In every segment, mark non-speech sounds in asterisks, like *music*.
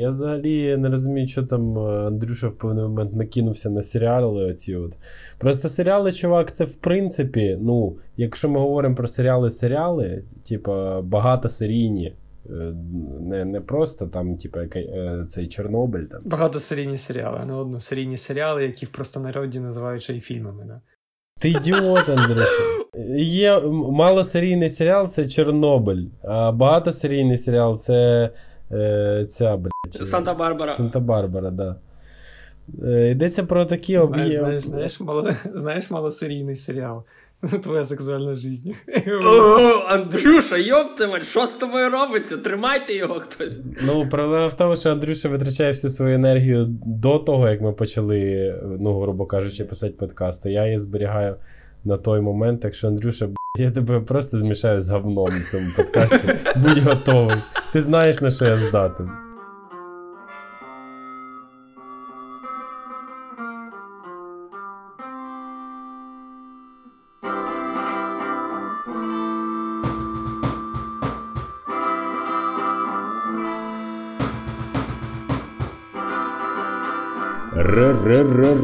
Я взагалі не розумію, що там е, Андрюша в певний момент накинувся на серіали. оці от. Просто серіали, чувак, це в принципі, ну, якщо ми говоримо про серіали-серіали, типа багатосерійні, е, не не просто там, типа, е, цей Чорнобиль. Там. Багатосерійні серіали, а не односерійні серіали, які в простонароді називають ще й фільмами. Да? Ти ідіот, Андрюша. Є малосерійний серіал це Чорнобиль, а багатосерійний серіал це е, ця, блядь, Санта-Барбара. Санта-Барбара, да. Е, йдеться про такі об'єми. Знаєш, знаєш, мало, знаєш малосерійний серіал. *laughs* Твоя сексуальна життя. О, Андрюша, йоптималь, що з тобою робиться? Тримайте його хтось. Ну, проблема в тому, що Андрюша витрачає всю свою енергію до того, як ми почали, ну, грубо кажучи, писати подкасти. Я її зберігаю на той момент, так що, Андрюша, я тебе просто змішаю з говном в цьому подкасті. Будь готовий. Ти знаєш, на що я здатен.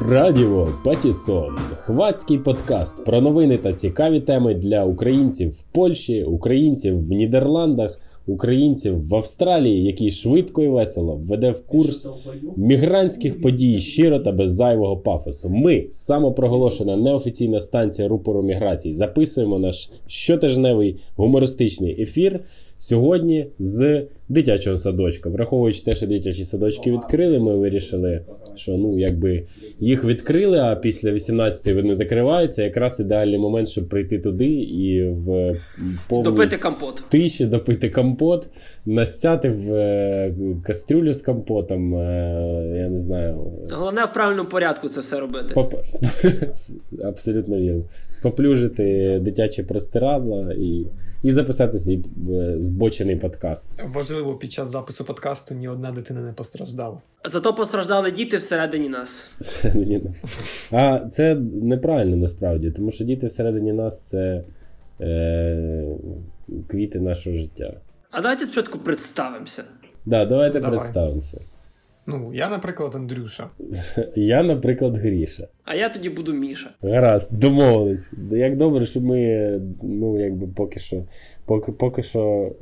Радіо Патісон. Хвацький подкаст про новини та цікаві теми для українців в Польщі, українців в Нідерландах, українців в Австралії, який швидко і весело введе в курс мігрантських подій щиро та без зайвого пафосу. Ми, самопроголошена неофіційна станція рупору міграції, записуємо наш щотижневий гумористичний ефір. Сьогодні з дитячого садочка. Враховуючи те, що дитячі садочки відкрили, ми вирішили, що ну якби їх відкрили, а після 18-ї вони закриваються. Якраз ідеальний момент, щоб прийти туди і в допити компот. тиші допити компот, настяти в е, кастрюлю з компотом. Е, я не знаю. Головне в правильному порядку це все робити. Споп... *laughs* Абсолютно вірно. Споплюжити дитяче простирадла і і записати свій е, збочений подкаст. Важливо під час запису подкасту ні одна дитина не постраждала. Зато постраждали діти всередині нас. Всередині нас. А це неправильно насправді, тому що діти всередині нас це е, квіти нашого життя. А давайте спочатку представимося. Да, давайте Давай. представимося. Ну, я, наприклад, Андрюша. *laughs* Я, наприклад, Гріша. А я тоді буду Міша. Гаразд, домовились. Як добре, що ми, ну, якби поки що, поки поки що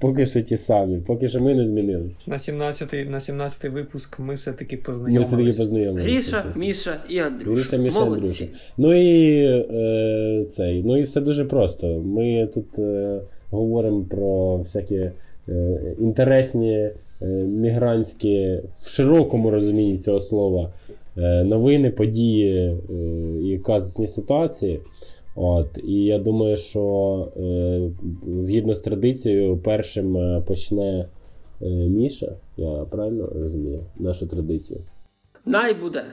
поки що ті самі, поки що ми не змінились. На 17-й на 17 випуск ми все-таки познайомилися. Ми все-таки познайомилися. Гріша, Міша і Андрюша. Гріша, Міша, Андрюша. Ну і е, цей, ну і все дуже просто. Ми тут е, говоримо про всякі е, інтересні. Е, мігрантські в широкому розумінні цього слова е, новини, події е, і казусні ситуації. От, І я думаю, що згідно з традицією, першим почне Міша. Я правильно розумію нашу традицію? Най буде.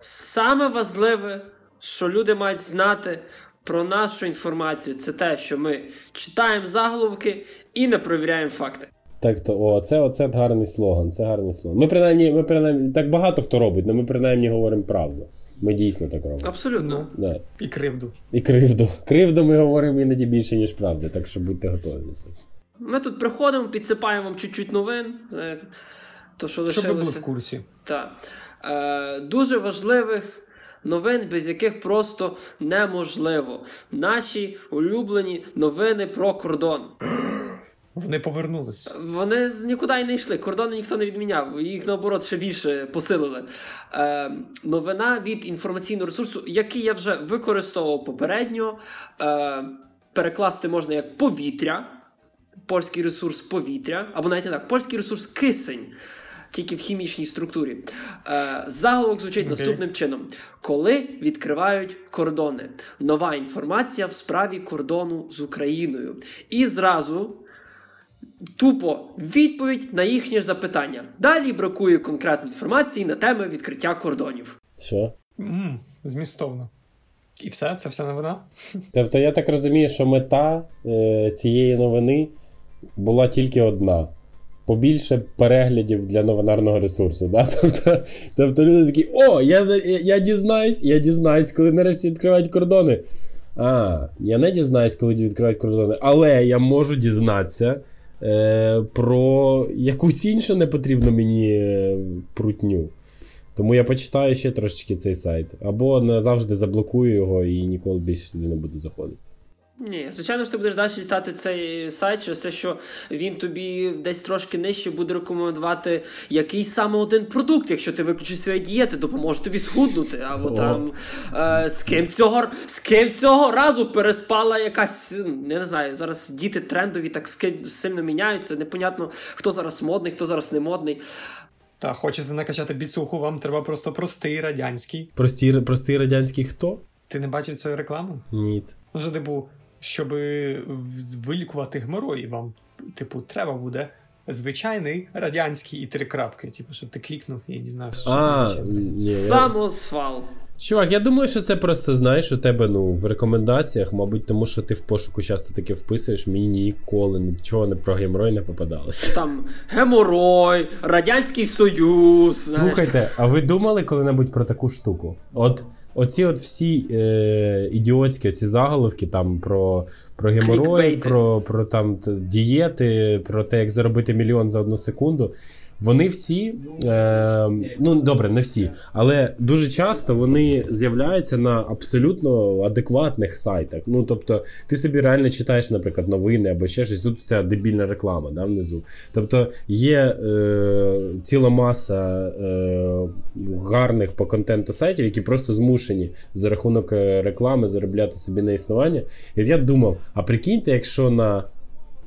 Саме важливе, що люди мають знати про нашу інформацію, це те, що ми читаємо заголовки і не провіряємо факти. Так то, о, це оце гарний слоган. Це гарний слоган. Ми принаймні, ми принаймні, так багато хто робить, але ми принаймні говоримо правду. Ми дійсно так робимо. Абсолютно. Да. І кривду. І кривду. Кривду ми говоримо іноді більше, ніж правда, так що будьте готові. Ми тут приходимо, підсипаємо вам чуть-чуть новин. знаєте, то, що Щоб ви були в курсі. Так. Е, Дуже важливих. Новин, без яких просто неможливо. Наші улюблені новини про кордон. Вони повернулися. Вони нікуди й не йшли. Кордони ніхто не відміняв. Їх наоборот ще більше посилили. Е, Новина від інформаційного ресурсу, який я вже використовував попередньо. Е, Перекласти можна як повітря, польський ресурс повітря, або навіть не так, польський ресурс кисень. Тільки в хімічній структурі. Е, Заголовок звучить okay. наступним чином: коли відкривають кордони, нова інформація в справі кордону з Україною. І зразу Тупо відповідь на їхнє запитання. Далі бракує конкретної інформації на теми відкриття кордонів. Що? Mm, змістовно. І все, це вся новина. *laughs* Тобто, я так розумію, що мета е, цієї новини була тільки одна: побільше переглядів для новинарного ресурсу. Да? *laughs* Тобто, тобто люди такі: о, я я, я дізнаюсь, я дізнаюсь, коли нарешті відкривають кордони. А, я не дізнаюсь, коли відкривають кордони, але я можу дізнатися е, про якусь іншу непотрібну мені е, прутню. Тому я почитаю ще трошечки цей сайт. Або назавжди заблокую його і ніколи більше сюди не буду заходити. Ні, звичайно ж ти будеш далі читати цей сайт через те, що він тобі десь трошки нижче буде рекомендувати якийсь саме один продукт, якщо ти виключиш свої дієти, допоможе тобі схуднути. Або О. там е, з ким цього з ким цього разу переспала якась. Не знаю, зараз діти трендові так сильно міняються. Непонятно, хто зараз модний, хто зараз не модний. Та хочете накачати біцуху, вам треба просто простий радянський. Простий, простий радянський хто? Ти не бачив цієї реклами? Ні. Ну, що, типу, щоб вилікувати геморой, вам, типу, треба буде звичайний радянський і три крапки. Типу, щоб ти клікнув, я не знаю, що А, це ні. Самосвал. Чувак, я думаю, що це просто знаєш у тебе ну, в рекомендаціях, мабуть, тому що ти в пошуку часто таке вписуєш, мені ніколи нічого не про геморой не попадалося. Там геморой, Радянський Союз. знаєш. Слухайте, а ви думали коли-небудь про таку штуку? От оці от всі е, ідіотські оці заголовки там про, про геморой, про, про там дієти, про те, як заробити мільйон за одну секунду. Вони всі, е, ну добре, не всі, але дуже часто вони з'являються на абсолютно адекватних сайтах. Ну тобто, ти собі реально читаєш, наприклад, новини або ще щось. Тут ця дебільна реклама да, внизу. Тобто є е, ціла маса е, гарних по контенту сайтів, які просто змушені за рахунок е, реклами заробляти собі на існування. І я думав: а прикиньте, якщо на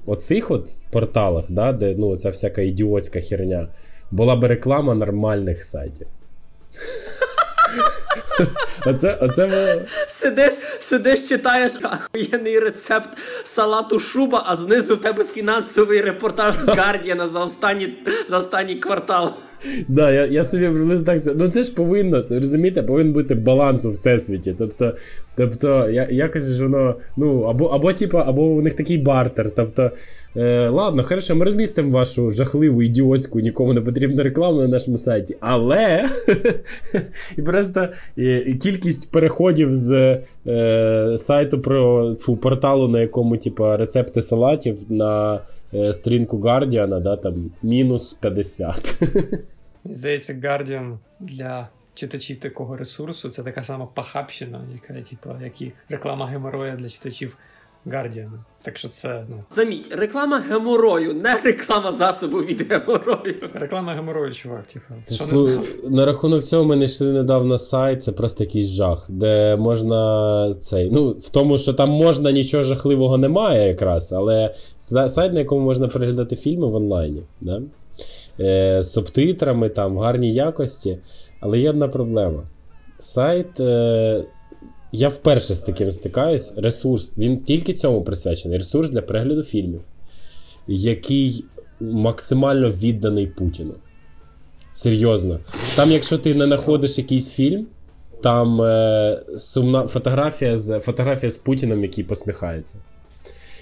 оцих от порталах, да, де ну, ця всяка ідіотська херня, була б реклама нормальних сайтів. *laughs* Оце, оце було... Сидиш, сидиш, читаєш ахуєнний рецепт салату шуба, а знизу в тебе фінансовий репортаж з Гардіана за останні, за останній квартал. Да, я, я собі приблизно так це. Ну це ж повинно, розумієте, повинен бути баланс у всесвіті. Тобто, тобто я, якось ж воно, ну, або, або, типу, або у них такий бартер. Тобто, е, ладно, хорошо, ми розмістимо вашу жахливу, ідіотську, нікому не потрібну рекламу на нашому сайті. Але *laughs* і просто е, кількість переходів з е, сайту про фу, порталу, на якому, типу, рецепти салатів на е, сторінку Guardian, да, там мінус 50. *laughs* Мені здається, Guardian для читачів такого ресурсу це така сама пахабщина, яка, типу, як і реклама геморроя для читачів Guardian. Так що це, ну, Заміть, реклама геморою, не реклама засобу від геморою. реклама геморрою, чувак, типу. Це не слу- на рахунок цього ми знайшли недавно сайт, це просто якийсь жах, де можна цей. Ну, в тому, що там можна нічого жахливого немає якраз, але сайт, на якому можна переглядати фільми в онлайні. Да? Е, з субтитрами, там, в гарній якості. Але є одна проблема. Сайт. Е, я вперше з таким стикаюсь. Ресурс, він тільки цьому присвячений. Ресурс для перегляду фільмів, який максимально відданий Путіну. Серйозно. Там, якщо ти не знаходиш якийсь фільм, там е, сумна фотографія з фотографія з Путіним, який посміхається.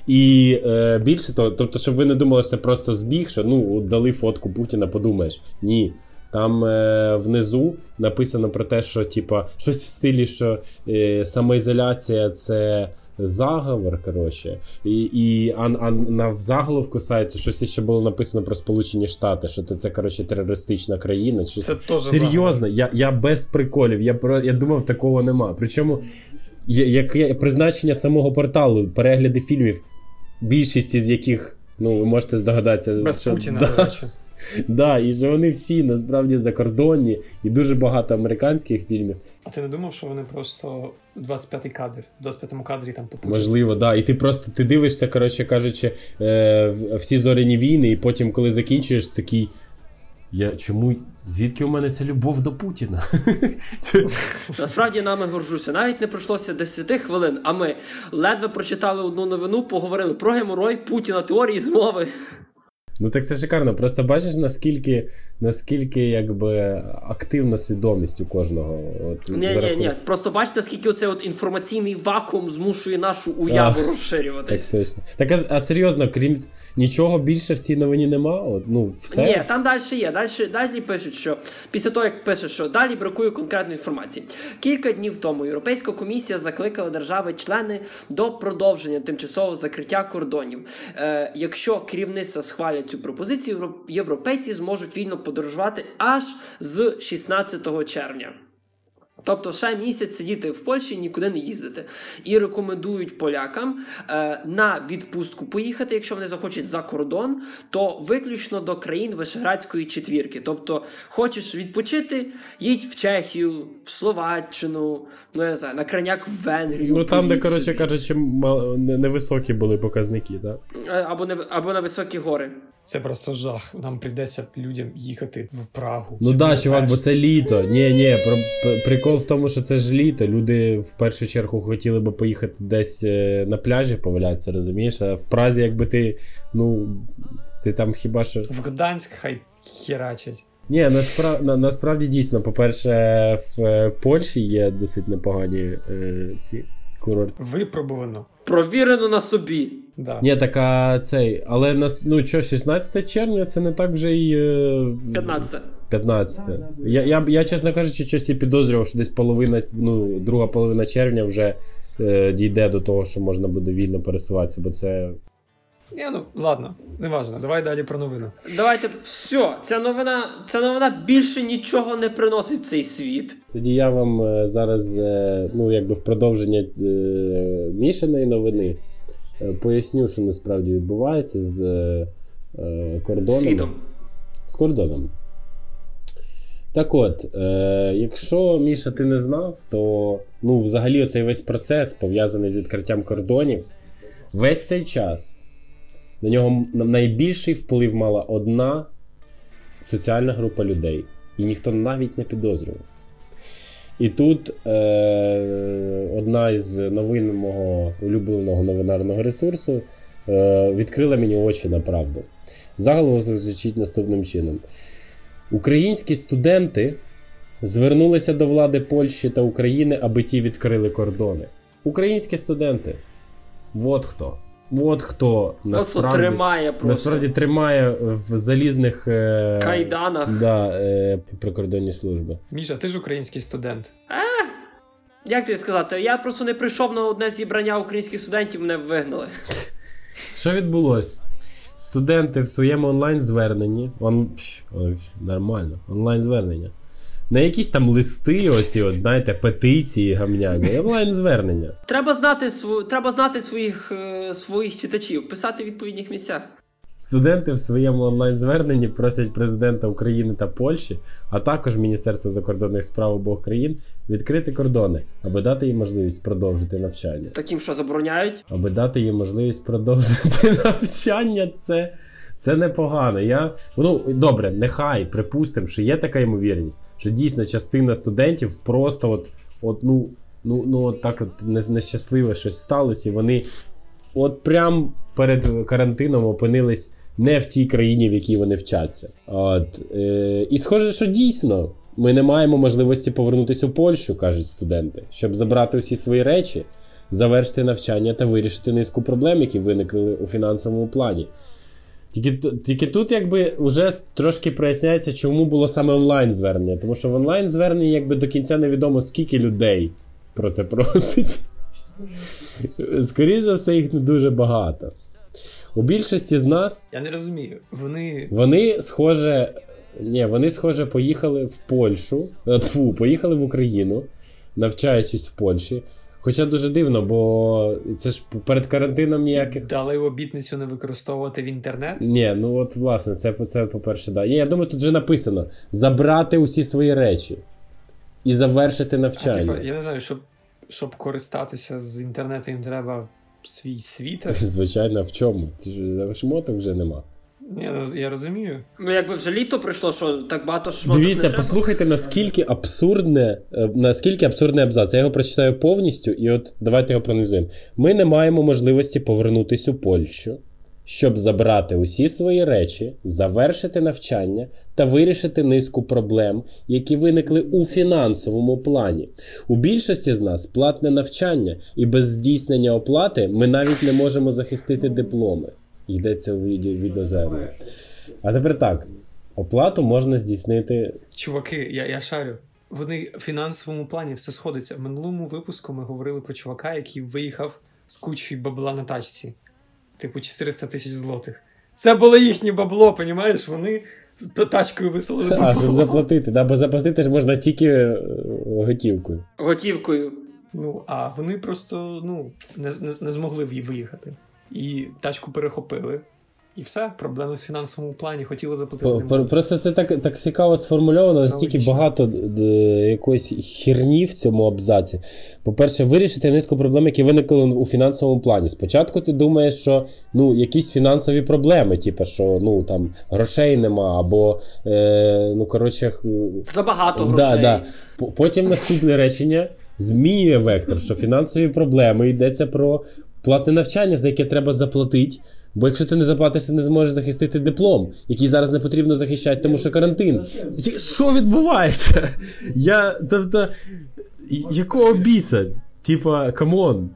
І е, більше того, тобто, щоб ви не думали, що це просто збіг, що ну, дали фотку Путіна, подумаєш. Ні. Там е, внизу написано про те, що типа, щось в стилі, що е, самоізоляція це заговор, коротше. І, і а, а на заголовку сайту щось ще було написано про Сполучені Штати, що це коротше терористична країна. Чи Це теж Серйозно, я, я без приколів. Я про я думав, такого нема. Причому яке призначення самого порталу, перегляди фільмів, більшість із яких, ну, ви можете здогадатися, Без що Путіна, да. Да, і що вони всі насправді закордонні, і дуже багато американських фільмів. А ти не думав, що вони просто 25-й кадр, в 25-му кадрі там попутали? Можливо, да. І ти просто ти дивишся, коротше кажучи, е, всі зоряні війни, і потім, коли закінчуєш, такий. Я чому? Звідки у мене ця любов до Путіна? *laughs* Насправді нами горжуся. Навіть не пройшлося 10 хвилин, а ми ледве прочитали одну новину, поговорили про геморой, Путіна, теорії змови. Ну так це шикарно. Просто бачиш, наскільки наскільки якби активна свідомість у кожного. От, Ні, ні, ні. Просто бачите, скільки оцей от інформаційний вакуум змушує нашу уяву розширюватись. Так точно. Так, а, а серйозно, крім нічого більше в цій новині нема? От, ну, все? Ні, там далі є. Далі, далі пишуть, що після того, як пише, що далі бракує конкретної інформації. Кілька днів тому Європейська комісія закликала держави-члени до продовження тимчасового закриття кордонів. Е, якщо керівництво схвалять цю пропозицію, євро- європейці зможуть вільно подорожувати аж з 16 червня. Тобто ще місяць сидіти в Польщі нікуди не їздити. І рекомендують полякам е, на відпустку поїхати, якщо вони захочуть за кордон, то виключно до країн Вишеградської четвірки. Тобто, хочеш відпочити, їдь в Чехію, в Словаччину, ну я не знаю, на крайняк в Венгрію. Ну там, де, коротше кажучи, невисокі були показники, так? Е, або, або на високі гори. Це просто жах. Нам прийдеться людям їхати в Прагу. Ну да, чувак, бо це літо. Ні, ні, про, прикол в тому, що це ж літо. Люди в першу чергу хотіли би поїхати десь е, на пляжі повалятися, розумієш? А в Празі, якби ти, ну, ти там хіба що. В Гданськ хай херачать. Ні, насправ... на, насправді дійсно, по-перше, в е, Польщі є досить непогані е, ці курорти. Випробувано. Провірено на собі. Да. Ні, така цей, але нас, ну що, 16 червня це не так вже й. е, 15. 15. Я, я, я, чесно кажучи, щось і підозрював, що десь половина, ну, друга половина червня вже е, дійде до того, що можна буде вільно пересуватися, бо це. Ні, ну ладно, не важно. Давай далі про новину. Давайте все. Ця новина, ця новина більше нічого не приносить в цей світ. Тоді я вам е, зараз, е, ну, якби в продовження е, мішаної новини, поясню, що насправді відбувається з е, е, кордоном. Світом. З кордоном. Так от, е, якщо Міша, ти не знав, то ну, взагалі оцей весь процес пов'язаний з відкриттям кордонів, весь цей час на нього найбільший вплив мала одна соціальна група людей. І ніхто навіть не підозрював. І тут е, одна із новин мого улюбленого новинарного ресурсу е, відкрила мені очі на правду. Заголовок звучить наступним чином: Українські студенти звернулися до влади Польщі та України, аби ті відкрили кордони. Українські студенти. От хто. От хто Просто насправді, тримає просто насправді тримає в залізних е, кайданах. да, е, прикордонні служби. Міша, ти ж український студент. Як тобі сказати? Я просто не прийшов на одне зібрання українських студентів, мене вигнали. Що відбулося? Студенти в своєму онлайн-зверненні. Он... ой, нормально, онлайн-звернення. На якісь там листи, оці, от, знаєте, петиції гамняні, онлайн-звернення. Треба знати св... треба знати своїх, е, своїх читачів, писати в відповідних місцях. Студенти в своєму онлайн-зверненні просять президента України та Польщі, а також Міністерство закордонних справ обох країн відкрити кордони, аби дати їм можливість продовжити навчання. Таким, що забороняють. аби дати їм можливість продовжити *laughs* навчання, це, це непогано. Я, ну, добре, нехай припустимо, що є така ймовірність, що дійсно частина студентів просто от, от ну, ну, ну от так от не- нещасливе щось сталося, і вони от прям перед карантином опинились не в тій країні, в якій вони вчаться. От, е, і схоже, що дійсно. Ми не маємо можливості повернутися у Польщу, кажуть студенти, щоб забрати усі свої речі, завершити навчання та вирішити низку проблем, які виникли у фінансовому плані. Тільки, тільки тут якби вже трошки проясняється, чому було саме онлайн-звернення. Тому що в онлайн-зверненні якби до кінця невідомо, скільки людей про це просить. *laughs* Скоріше за все, їх не дуже багато. У більшості з нас Я не розумію. Вони. вони, схоже, ні, вони, схоже, поїхали в Польщу, е, тьфу, поїхали в Україну, навчаючись в Польщі. Хоча дуже дивно, бо це ж перед карантином ніяких. Дали обітницю не використовувати в інтернет. Ні, ну от власне, це, це по-перше, да. Ні, я думаю, тут вже написано: забрати усі свої речі і завершити А, навчання. я не знаю, щоб, щоб користатися з інтернету, їм треба свій світ. *laughs* Звичайно, в чому? Шмоток вже нема. Ні, ну, я розумію. Ну, якби вже літо прийшло, що так багато шмоток Дивіться, не треба. послухайте, наскільки абсурдне, е, наскільки абсурдний абзац. Я його прочитаю повністю, і от давайте його проаналізуємо. Ми не маємо можливості повернутися у Польщу, щоб забрати усі свої речі, завершити навчання та вирішити низку проблем, які виникли у фінансовому плані. У більшості з нас платне навчання, і без здійснення оплати ми навіть не можемо захистити дипломи. Йдеться у відеозерні. А тепер так: оплату можна здійснити. Чуваки, я, я шарю. Вони в фінансовому плані все сходиться. В минулому випуску ми говорили про чувака, який виїхав з кучою бабла на тачці. Типу 400 тисяч злотих. Це було їхнє бабло, понімаєш? Вони з тачкою бабло. А, щоб заплатити. Да, бо заплатити ж можна тільки е, готівкою. Готівкою. Ну, а вони просто ну, не, не, не змогли в її виїхати. І тачку перехопили. І все, проблеми з фінансовому плані хотіли заплатити. По-. Просто це так, так цікаво сформульовано, настільки багато д- якоїсь херні в цьому абзаці. По-перше, вирішити низку проблем, які виникли у фінансовому плані. Спочатку ти думаєш, що ну, якісь фінансові проблеми, типу, що ну, там, грошей нема, або е, ну, коротше, Забагато Да, грошей. да. Потім наступне речення змінює вектор, що фінансові проблеми йдеться про платне навчання, за яке треба заплатити. Бо якщо ти не заплатиш, ти не зможеш захистити диплом, який зараз не потрібно захищати, тому що карантин. Що відбувається? Я, тобто, якого біса? Типа, come on.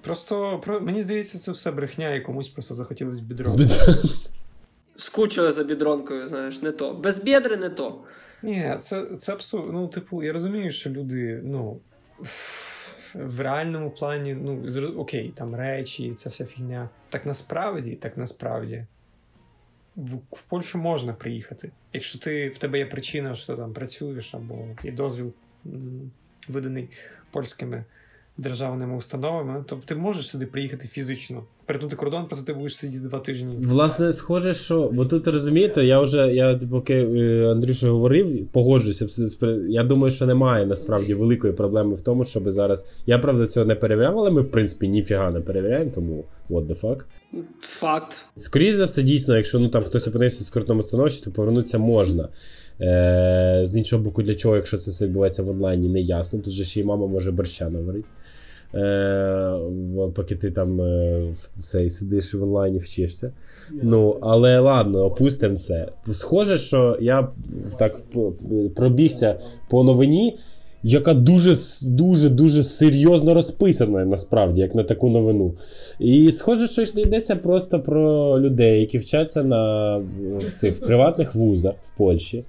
Просто про, мені здається, це все брехня, і комусь просто захотілось бідрон. Скучили за бідронкою, знаєш, не то. Без бідри не то. Ні, це, це абсурд. Ну, типу, я розумію, що люди, ну. В реальному плані, ну, окей, там речі, ця вся фігня. Так насправді, так насправді. В, в Польщу можна приїхати. Якщо ти, в тебе є причина, що там працюєш, або є дозвіл м, виданий польськими державними установами, то ти можеш сюди приїхати фізично. Перетнути кордон, просто ти будеш сидіти два тижні. Власне, схоже, що. Бо тут розумієте, я вже, я поки е, Андрюша говорив, погоджуюся. Я думаю, що немає насправді великої проблеми в тому, щоб зараз. Я правда цього не перевіряв, але ми, в принципі, ніфіга не перевіряємо, тому what the fuck. Факт. Скоріше за все, дійсно, якщо ну там хтось опинився в скрутному становищі, то повернутися можна. Е, з іншого боку, для чого, якщо це все відбувається в онлайні, не ясно. Тут же ще й мама може борща наварити. Е, поки ти там е, в цей сидиш в онлайні вчишся. Ну, але ладно, опустимо це. Схоже, що я так пробігся по новині, яка дуже дуже дуже серйозно розписана насправді, як на таку новину. І схоже, що йдеться просто про людей, які вчаться на в цих в приватних вузах в Польщі.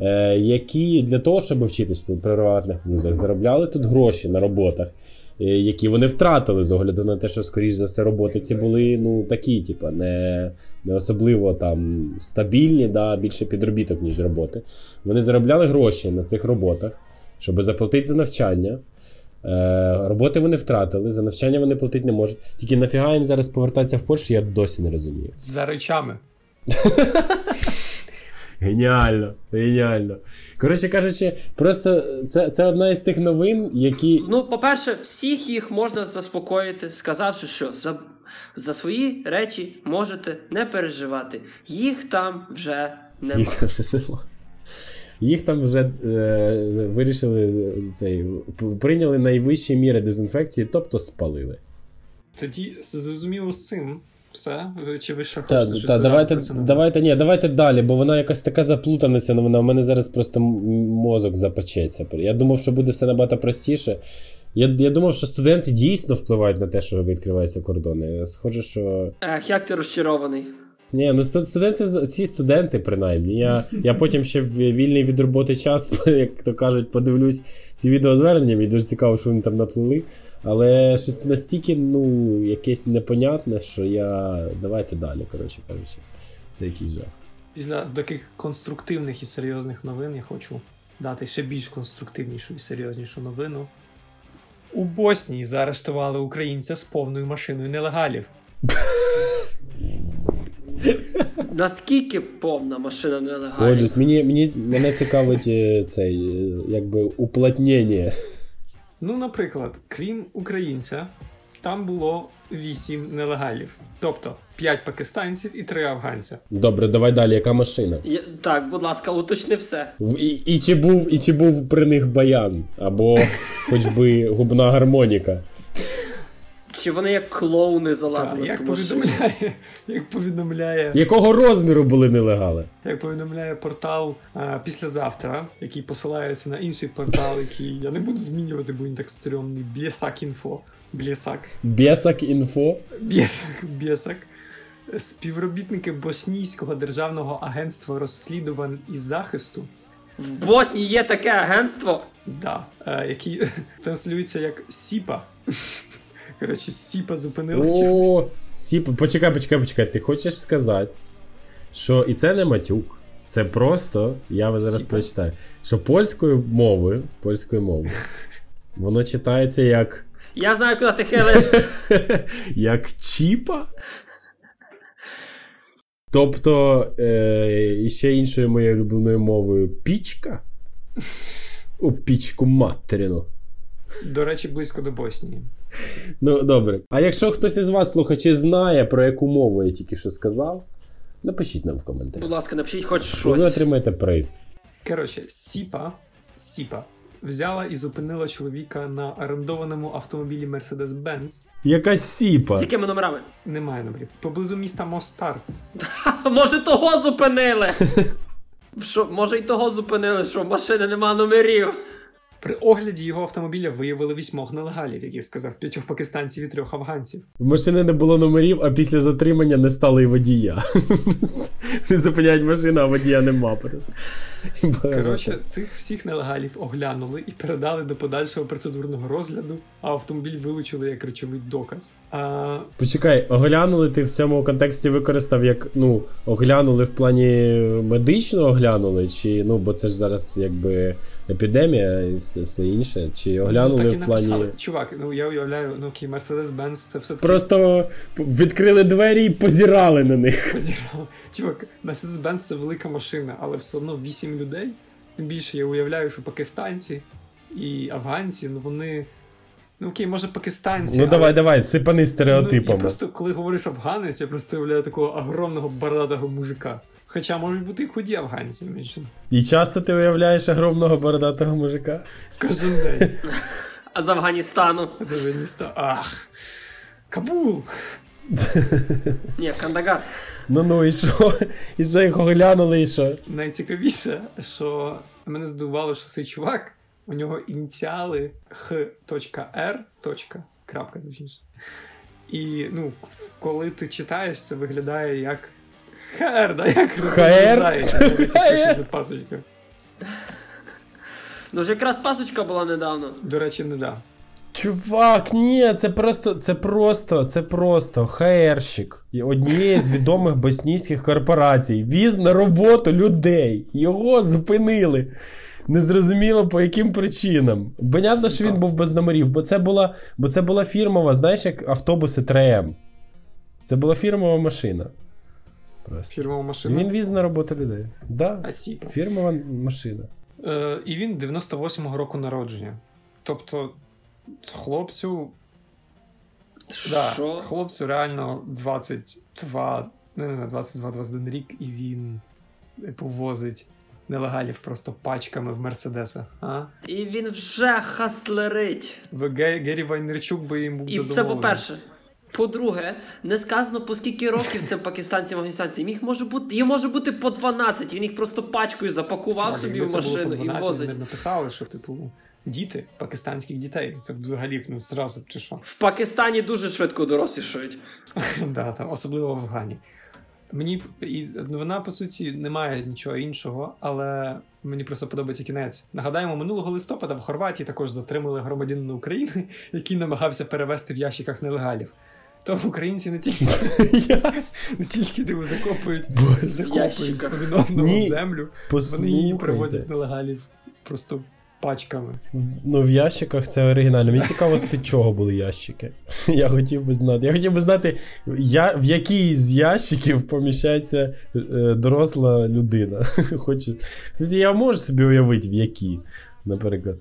е, Які для того, щоб вчитись в приватних вузах, заробляли тут гроші на роботах, е, які вони втратили з огляду на те, що, скоріш за все, роботи ці були ну такі, типа, не, не особливо там стабільні, да, більше підробіток, ніж роботи. Вони заробляли гроші на цих роботах, щоб заплатити за навчання. Е, роботи вони втратили, за навчання вони платити не можуть. Тільки нафіга їм зараз повертатися в Польщу, я досі не розумію. За речами. *laughs* Геніально, геніально. Коротше кажучи, просто це, це одна із тих новин, які. Ну, по-перше, всіх їх можна заспокоїти, сказавши, що за, за свої речі можете не переживати. Їх там вже нема. Їх там вже нема. Їх там вже е, вирішили цей, прийняли найвищі міри дезінфекції, тобто спалили. Тоді зрозуміло з цим. Все? Чи ви ще Та, хочете щось та, давайте, давайте, ні, давайте далі, бо вона якась така заплутана ця новина. У мене зараз просто мозок запечеться. Я думав, що буде все набагато простіше. Я, я думав, що студенти дійсно впливають на те, що відкриваються кордони. Схоже, що. Ех, як ти розчарований. Ні, ну сту- студенти, з- ці студенти, принаймні. Я, я потім ще в вільний від роботи час, *laughs* як то кажуть, подивлюсь ці відеозвернення, мені дуже цікаво, що вони там наплели. Але щось настільки, ну, якесь непонятне, що я. Давайте далі, коротше кажучи. Це якийсь жах. Після таких конструктивних і серйозних новин я хочу дати ще більш конструктивнішу і серйознішу новину. У Боснії заарештували українця з повною машиною нелегалів. Наскільки повна машина нелегальна? Отже, мені, мені мене цікавить е, цей, е, якби уплотнення. Ну, наприклад, крім українця, там було 8 нелегалів. Тобто 5 пакистанців і 3 афганця. Добре, давай далі, яка машина? Я- так, будь ласка, уточни все. В- І, і, чи був, і чи був при них баян, або *laughs* хоч би губна гармоніка. Чи вони як клоуни залазили Так, в як повідомляє, як повідомляє, Якого розміру були нелегали? як повідомляє портал а, післязавтра, який посилається на інший портал, який я не буду змінювати, бо він так стрьомний. Бєсак інфо. Бєсак. Бєсак інфо. Бєсак. Бєсак. Співробітники Боснійського державного агентства розслідувань і захисту, В Боснії є таке агентство. да, е, який *laughs* транслюється як СІПа. Коротше, СІПа зупинила. О, сіп. Почекай, почекай, почекай. Ти хочеш сказати, що і це не матюк. Це просто, я вам зараз Сіпа. прочитаю, що польською мовою, польською мовою, воно читається як. Я знаю, куди ти хилиш. *laughs* як чіпа. Тобто, е, ще іншою моєю улюбленою мовою пічка. У пічку материну. До речі, близько до Боснії. Ну, добре. А якщо хтось із вас, слухачі, знає, про яку мову я тільки що сказав, напишіть нам в коментарях. Будь ласка, напишіть хоч І ви щось. отримаєте приз. Коротше, Сіпа, Сіпа взяла і зупинила чоловіка на орендованому автомобілі Mercedes-Benz. Яка сіпа. З якими номерами? Немає номерів. Поблизу міста Мостар. Може, того зупинили. *laughs* Що, може, і того зупинили, що в машини нема номерів. При огляді його автомобіля виявили вісьмох нелегалів, як я сказав, п'ятьох пакистанців і трьох афганців. В машини не було номерів, а після затримання не стало і водія. *laughs* Не зупиняють машину, а водія нема просто. Коротше, цих всіх нелегалів оглянули і передали до подальшого процедурного розгляду, а автомобіль вилучили як речовий доказ. А, Почекай, оглянули ти в цьому контексті використав як ну, оглянули в плані медично оглянули, чи ну, бо це ж зараз якби епідемія і все, все інше, чи оглянули ну, так і в плані. написали. Чувак, ну я уявляю, ну окей, Mercedes-Benz це все таки Просто відкрили двері і позірали на них. позірали. Чувак, Mercedes-Benz це велика машина, але все одно 8 людей. Тим більше я уявляю, що пакистанці і афганці, ну вони. Ну окей, може пакистанці. Ну але- давай, давай, сипани Ну, я стереотипами. просто, коли говориш афганець, я просто уявляю такого огромного бородатого мужика. Хоча можуть бути і худі афганці. І часто ти уявляєш огромного бородатого мужика? Кожен день. А з Афганістану. Вже місто. Ах. Кабул! Ні, Кандагар. Ну ну і що? І що їх оглянули, і що? Найцікавіше, що мене здивувало, що цей чувак, у нього ініціали Х.Р. Крапка, точніше. І ну, коли ти читаєш, це виглядає як ХР, да? Як пишеш до пасочка. Ну ж якраз пасочка була недавно. До речі, не да. Чувак, ні, це просто, це просто, це просто хаерщик однієї з відомих боснійських корпорацій. Віз на роботу людей. Його зупинили. Незрозуміло по яким причинам. Понятно, що він був без номерів, бо це була, бо це була фірмова, знаєш, як автобуси 3М. Це була фірмова машина. Просто. Фірмова машина. він віз на роботу людей. Да, Асіпа. фірмова машина. Е, і він 98-го року народження. Тобто, хлопцю. Да, хлопцю реально 22, ну, не знаю, 22-21 рік, і він типу, возить нелегалів просто пачками в Мерседеса. А? І він вже хаслерить. Гері Вайнерчук би був І задоволений. це по-перше. По-друге, не сказано по скільки років цим пакистанцям афганістанцям. Їх може бути, їм може бути по 12. Він їх просто пачкою запакував Чувак, собі в машину і возить. вони написали, що типу діти пакистанських дітей. Це взагалі ну, зразу чи що. В Пакистані дуже швидко дорослішають. *laughs* да, там, особливо в Афгані. Мені і вона, по суті, не має нічого іншого, але мені просто подобається кінець. Нагадаємо, минулого листопада в Хорватії також затримали громадянина України, *laughs* який намагався перевезти в ящиках нелегалів. То українці не тільки, *laughs* *laughs* не тільки диво, закопують, закопують ящиках. один одного Ні, в землю, вони її привозять нелегалів просто пачками. Ну, в ящиках це оригінально. Мені цікаво, з-під чого були ящики. *laughs* Я хотів би знати. Я хотів би знати, я, в який з ящиків поміщається е, доросла людина. Хочу. Я можу собі уявити, в які, наприклад.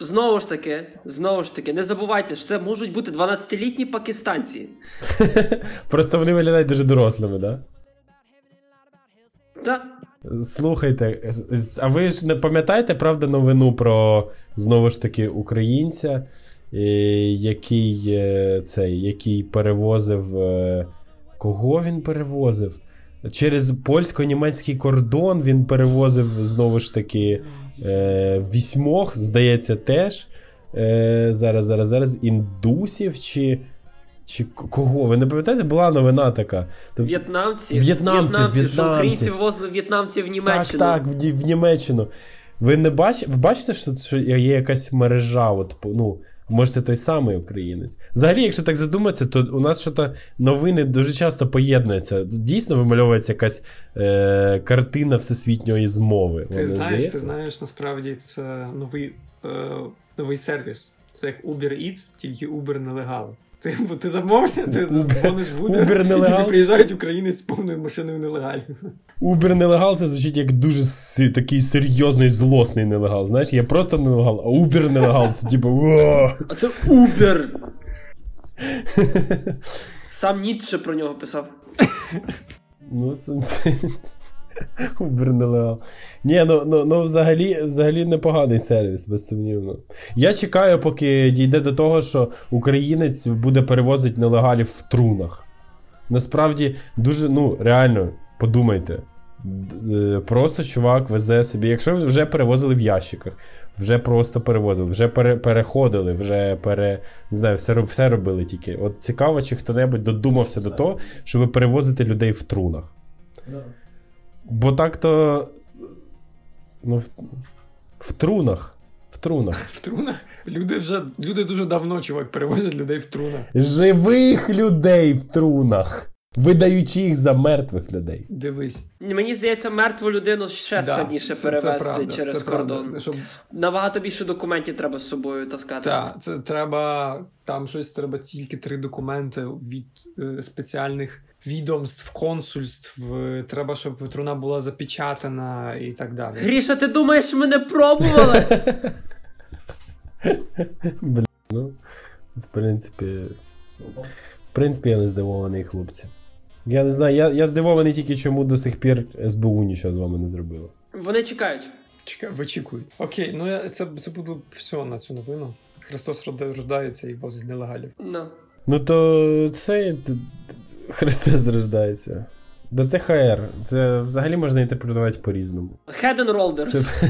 Знову ж таки, знову ж таки, не забувайте, що це можуть бути 12-літні пакистанці. *laughs* Просто вони виглядають дуже дорослими, так? Та Да? Слухайте, а ви ж не пам'ятаєте, правда, новину про знову ж таки українця, який цей, який перевозив. Кого він перевозив? Через польсько-німецький кордон він перевозив знову ж таки е, вісьмох, здається, теж. Е, Зараз, зараз, зараз індусів чи. Чи кого? Ви не пам'ятаєте, була новина така. В'єтнамці, в'єтнамці, в'єтнамці. що українці вивозили в'єтнамців в Німеччину. Так, так, в, в Німеччину. Ви не бач... ви бачите, що, що є якась мережа, от, ну, Може, це той самий українець. Взагалі, якщо так задуматися, то у нас що то новини дуже часто поєднуються. Дійсно вимальовується якась е, картина всесвітньої змови. Ти знаєш, здається? ти знаєш, насправді це новий е, новий сервіс. Це як Uber Eats, тільки Uber нелегал. Ти ти замовляєш, ти дзвониш в Uber, Uber і тобі приїжджають українець з повною машиною нелегалів. Uber нелегал це звучить як дуже такий серйозний злосний нелегал. Знаєш, я просто нелегал, а Uber нелегал це типу. А це Uber. Сам Ніцше про нього писав. Ну, це. Uber нелегал. Ні, ну ну, ну взагалі взагалі непоганий сервіс, безсумнівно. Я чекаю, поки дійде до того, що українець буде перевозити нелегалів в трунах. Насправді, дуже, ну, реально, подумайте. Е, просто чувак везе собі. Якщо вже перевозили в ящиках, вже просто перевозили, вже пере, переходили, вже пере, не знаю, все все робили тільки. От цікаво, чи хто-небудь додумався до того, щоб перевозити людей в трунах. Бо так-то. Ну, в, в трунах. В трунах. *laughs* В трунах? Люди вже люди дуже давно, чувак, перевозять людей в трунах. Живих людей в трунах. Видаючи їх за мертвих людей. Дивись. Мені здається, мертву людину ще да, складніше це, перевезти це правда, через це кордон. Правда, щоб... Набагато більше документів треба з собою таскати. Так, це треба. Там щось треба тільки три документи від е, спеціальних відомств, консульств. Треба, щоб труна була запечатана і так далі. Гріша, ти думаєш, ми не пробували? *laughs* Бля, ну, в принципі. В принципі, я не здивований, хлопці. Я не знаю, я я здивований тільки, чому до сих пір СБУ нічого з вами не зробило. Вони чекають. Чекаю, вичікують. Окей, ну я, це це буде все на цю новину. Христос рождається і возить нелегалів. No. Ну. то це Христос рождається. Да це ХР. Це взагалі можна інтерпретувати по-різному. Head and Rollers. *laughs*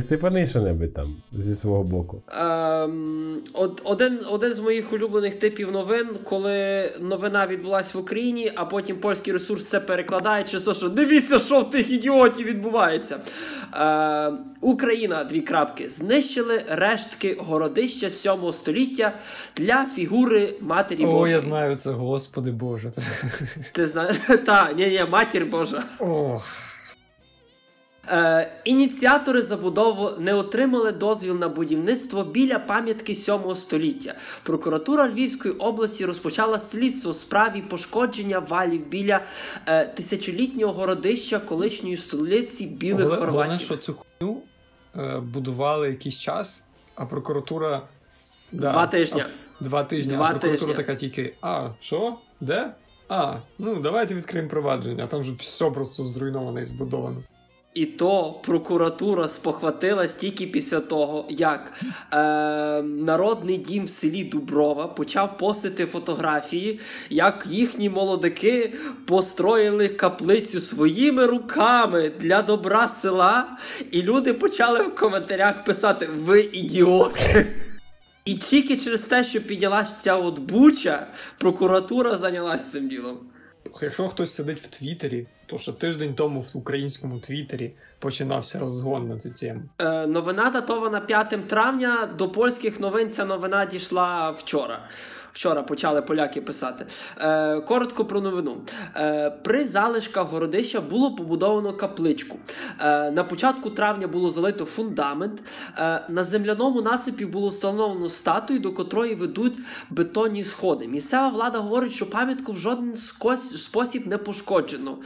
Сипани що-небудь там зі свого боку. Ем, один один з моїх улюблених типів новин, коли новина відбулася в Україні, а потім польський ресурс це перекладає, через те, що дивіться, що в тих ідіотів відбувається. Е, Україна дві крапки знищили рештки городища 7 століття для фігури Матері Божої. О, я знаю це, Господи Боже. Ти знаєш? *laughs* Так, ні, ні, матір Божа. Ох. Е, Ініціатори забудови не отримали дозвіл на будівництво біля пам'ятки 7 століття. Прокуратура Львівської області розпочала слідство в справі пошкодження валів біля е, тисячолітнього городища колишньої столиці білих Хорватів. Головне, що цю хуйню е, будували якийсь час, а прокуратура да, два тижні. А, два тижні. Два а прокуратура тижні. така тільки: а що? Де? А, ну давайте відкриємо провадження, а там вже все просто зруйновано і збудовано. І то прокуратура спохватилась тільки після того, як е, народний дім в селі Дуброва почав постити фотографії, як їхні молодики построїли каплицю своїми руками для добра села, і люди почали в коментарях писати Ви ідіоти. І тільки через те, що піднялась ця от буча, прокуратура зайнялася цим ділом. Якщо хтось сидить в Твіттері, то ще тиждень тому в українському Твіттері починався розгон на цю тему. Е, Новина датована 5 травня. До польських новин ця новина дійшла вчора. Вчора почали поляки писати. Е, Коротко про новину. Е, При залишках городища було побудовано капличку. Е, На початку травня було залито фундамент. Е, На земляному насипі було встановлено статую, до котрої ведуть бетонні сходи. Місцева влада говорить, що пам'ятку в жоден спосіб не пошкоджено.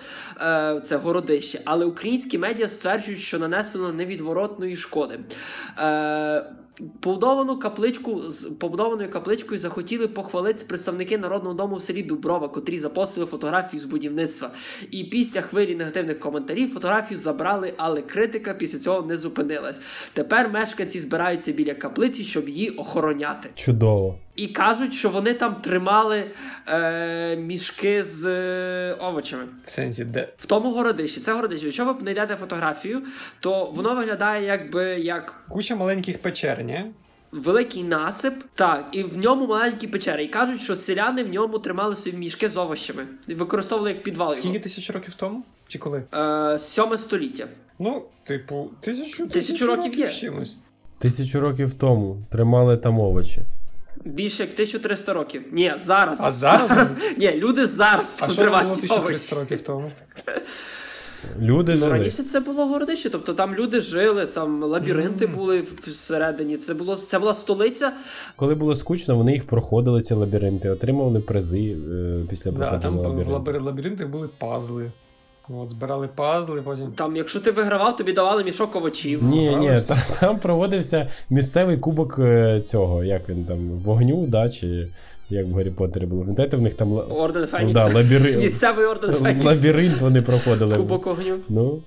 е, це городище, але українські медіа стверджують, що нанесено невідворотної шкоди. Е, Побудовану капличку з побудованою капличкою захотіли похвалити представники народного дому в селі Дуброва, котрі запостили фотографію з будівництва. І після хвилі негативних коментарів фотографію забрали, але критика після цього не зупинилась. Тепер мешканці збираються біля каплиці, щоб її охороняти. Чудово. І кажуть, що вони там тримали е, мішки з е, овочами. В сенсі, де. В тому городищі. Це городище. Якщо ви знайдете фотографію, то воно виглядає якби як Куча маленьких печер, ні? великий насип, так, і в ньому маленькі печери. І кажуть, що селяни в ньому тримали собі мішки з овощами і використовували як підвал. Скільки тисяч років тому? Чи коли? Е, сьоме століття. Ну, типу, тисячу, Тисячу років є. чимось. Тисячу років тому тримали там овочі. Більше як 1300 років. Ні, зараз. А зараз? Ні, люди зараз А там що було 1300 років тому? *laughs* Люди Ну, жили. раніше це було городище, тобто там люди жили, там лабіринти Мгм. були всередині. Це було це була столиця. Коли було скучно, вони їх проходили, ці лабіринти, отримували призи е, після Да, проходження там в лабіринту. лабір- лабіринтах були пазли. От, збирали пазли, потім. Там, якщо ти вигравав, тобі давали мішок овочів. Ні, ні, там, там проводився місцевий кубок е, цього, як він там, вогню, да, чи як в Гаррі Поттері було. Пам'ятаєте, в них там Орден ну, Фенікса. да, лабіри... Місцевий орден *laughs* Фенікса. лабіринт вони проходили. Кубок огню. Ну,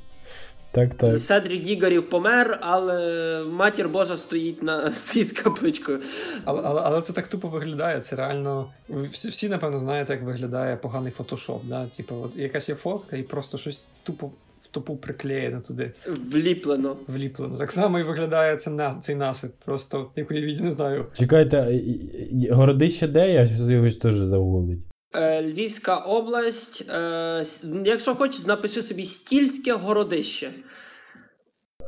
так, так. Седрік Дігарів помер, але матір Божа стоїть на *laughs* стоїть з капличкою. Але, але, але це так тупо виглядає. Це реально. ви Всі, всі напевно, знаєте, як виглядає поганий фотошоп. Да? Типу, от якась є фотка, і просто щось тупо в тупу приклеєно туди, Вліплено. вліплено. Так само і виглядає це на, цей насип. Просто як уявіть, не знаю. Чекайте, а, і- і- городище де? Я щось його теж загуглить. Е, Львівська область. Е, якщо хочеш, напиши собі стільське городище.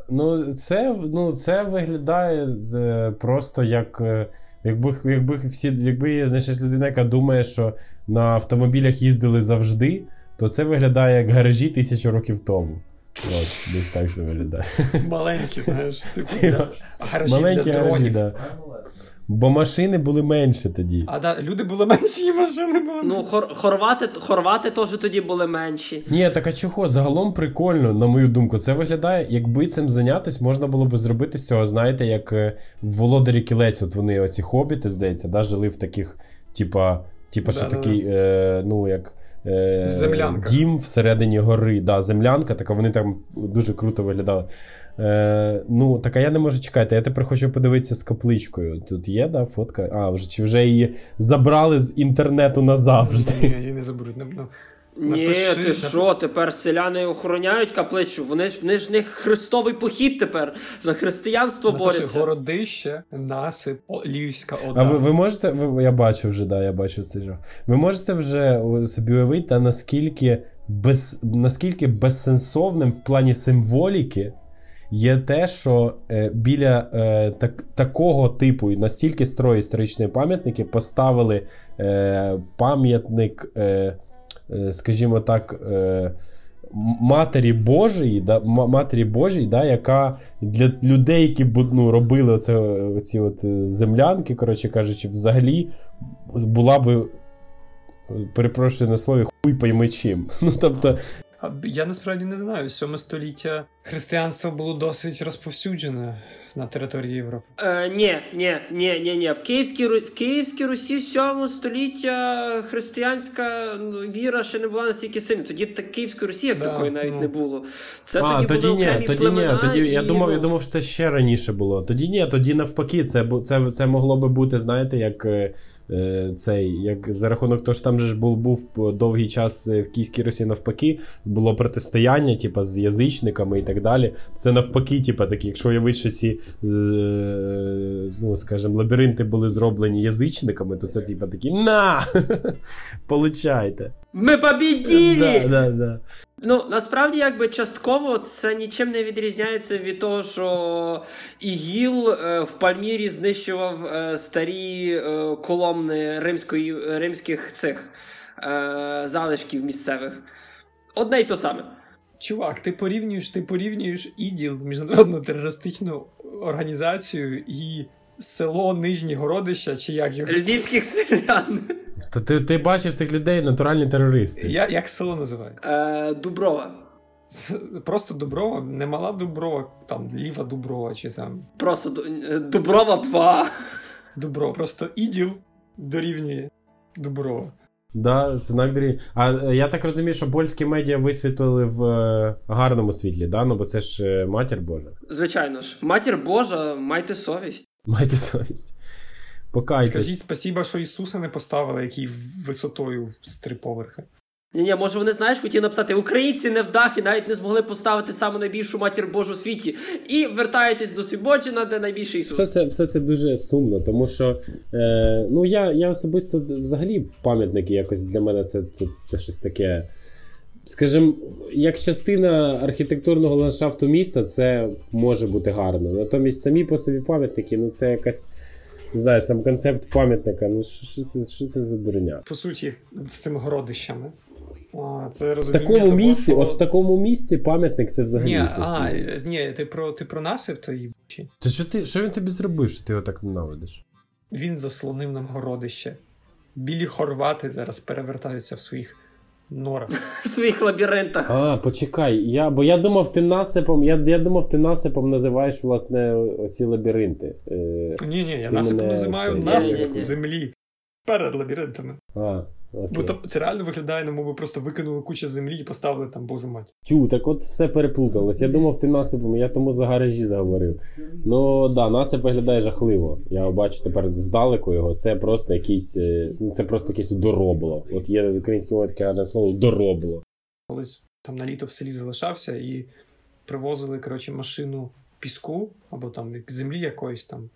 Ну, це, ну, це виглядає е, просто як. Якби, якби всі, якби є знаєш, людина, яка думає, що на автомобілях їздили завжди, то це виглядає як гаражі тисячу років тому. От, десь так це виглядає. Маленькі, знаєш, типу гаражі Маленькі для гаражі, дронів. да. Бо машини були менше тоді. А да, люди були менші, і машини були. Ну, хор, хорвати, хорвати теж тоді були менші. Ні, так а чого? Загалом прикольно, на мою думку. Це виглядає, якби цим зайнятися, можна було б зробити з цього, знаєте, як е, в Володарі кілець, от вони, оці хобіти, здається, да, жили в таких, типа, типа, що Да-да-да. такий, е, ну, як. Е, В. Дім всередині гори, да, землянка, така вони там дуже круто виглядали. Е, ну, так а я не можу чекати. Я тепер хочу подивитися з капличкою. Тут є, да, фотка. А, вже чи вже її забрали з інтернету назавжди. Ні, її не заберуть. Ні, Напиши, ти що, тепер селяни охороняють капличу. Вони ж вони ж них хрестовий похід тепер за християнство Напиши, борються. городище, насип, Львівська Ода. А ви, ви можете, ви, я бачу вже, да, я бачу цей жах. Ви можете вже собі уявити, та наскільки, без, наскільки безсенсовним в плані символіки є те, що е, біля е, так, такого типу і настільки строї історичної пам'ятники поставили е, пам'ятник, е, е, скажімо так. Е, Матері Божої, да, Матері Божій, да, яка для людей, які ну, робили оце, оці от землянки, коротше кажучи, взагалі була би, перепрошую на слові, хуй пойми чим. *laughs* Ну, тобто, Я насправді не знаю. Сьоме століття християнство було досить розповсюджене на території Європи. Е, ні, ні, ні, ні, ні. В Київській, в Київській Русі 7 століття християнська ну, віра ще не була настільки сильна. Тоді так Київської Русі як Да, такої навіть ну. не було. Це а, тоді, тоді були ні, тоді племена. ні, тоді, я, думав, я ну, думав, що це ще раніше було. Тоді ні, тоді навпаки, це, це, це могло би бути, знаєте, як е, е, цей, як за рахунок того, що там же ж був, був довгий час е, в Київській Русі навпаки, було протистояння, типа, з язичниками і так далі. Це навпаки, типа, такі, якщо уявити, що ці, е, ну, скажімо, лабіринти були зроблені язичниками, то це типа такі на! *laughs* Получайте. Ми побіділі! Да, да, да. Ну, насправді, якби частково це нічим не відрізняється від того, що ІГІЛ е, в Пальмірі знищував е, старі е, коломни римської, римських цих е, залишків місцевих. Одне й то саме. Чувак, ти порівнюєш, ти порівнюєш іділ, міжнародну терористичну організацію і село Нижні Городища, чи як його. Львівських селян. То ти ти бачив цих людей натуральні терористи. Я, Як село називається? Е, Дуброва. Просто Дуброва, не мала Дуброва, там ліва Дуброва чи там. Просто Дуброва 2. Дуброва. Просто іділ дорівнює Дуброва. Да, знак дорі. А е, я так розумію, що польські медіа висвітлили в е, гарному світлі, да? Ну бо це ж е, матір Божа. Звичайно ж, матір Божа, майте совість. Майте совість. Покайтесь. Скажіть спасіба, що Ісуса не поставили, який висотою з три поверхи. Ні, ні, може вони знаєш, хотіли написати Українці не вдах і навіть не змогли поставити саму найбільшу матір Божу у світі. І вертаєтесь до Свібоджина, де найбільший Ісус. Все це все це дуже сумно, тому що е, ну я я особисто взагалі пам'ятники якось для мене це, це, це щось таке. Скажімо, як частина архітектурного ландшафту міста, це може бути гарно. Натомість самі по собі пам'ятники, ну це якась. Не знаю, сам концепт пам'ятника, ну що це що це за дурня? По суті, з цими городищами. А, це В такому того, місці, що... от в такому місці пам'ятник це взагалі. Ні, а, ні, ти про ти про насип, то їбучий. Та що ти що він тобі зробив, що ти його так ненавидиш? Він заслонив нам городище. Білі хорвати зараз перевертаються в своїх норах. В своїх лабіринтах. А, почекай. Я, Бо я думав, ти насипом. Я я думав, ти насипом називаєш власне оці лабіринти. Е, Ні, ні, я насипом називаю це... насип землі перед лабіринтами. А, Окей. Бо там це реально виглядає, немов би просто викинули кучу землі і поставили там Божу мать. Тю, так от все переплуталось. Я думав, ти насипом, я тому за гаражі заговорив. Ну да, насип виглядає жахливо. Я бачу тепер здалеку його. Це просто якийсь, е, ну це просто якесь доробло. От є в українській мові таке слово доробло. Колись там на літо в селі залишався і привозили коротше, машину піску або там землі якоїсь там.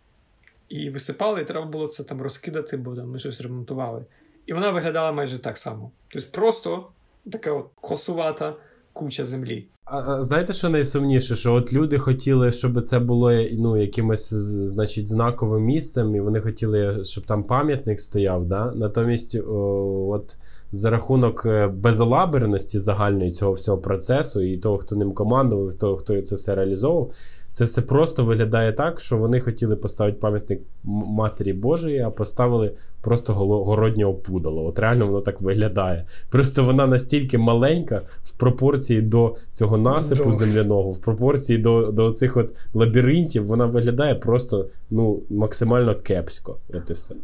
І висипали, і треба було це там розкидати, бо там ми щось ремонтували. І вона виглядала майже так само. Тобто просто така от косувата куча землі. А знаєте, що найсумніше? Що от люди хотіли, щоб це було ну, якимось значить, знаковим місцем, і вони хотіли, щоб там пам'ятник стояв. Да? Натомість, о, от за рахунок е, безолаберності загальної цього всього процесу, і того, хто ним командував, і того, хто це все реалізовував, це все просто виглядає так, що вони хотіли поставити пам'ятник Матері Божої, а поставили просто городнє опудало. От реально воно так виглядає. Просто вона настільки маленька в пропорції до цього насипу земляного, в пропорції до до цих от лабіринтів, вона виглядає просто ну, максимально кепсько. От і все.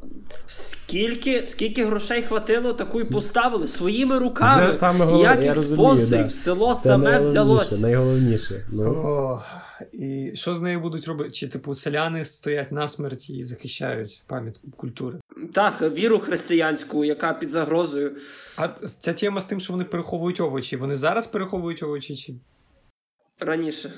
Скільки скільки грошей хватило, таку й поставили своїми руками. Це саме головне, Ніяких спонсорів, да. село Це саме взялося. Найголовніше. Ну. О, і що з нею будуть робити? Чи типу селяни стоять на смерті і захищають пам'ятку культури? Так, віру християнську, яка під загрозою. А ця тема з тим, що вони переховують овочі, вони зараз переховують овочі чи раніше?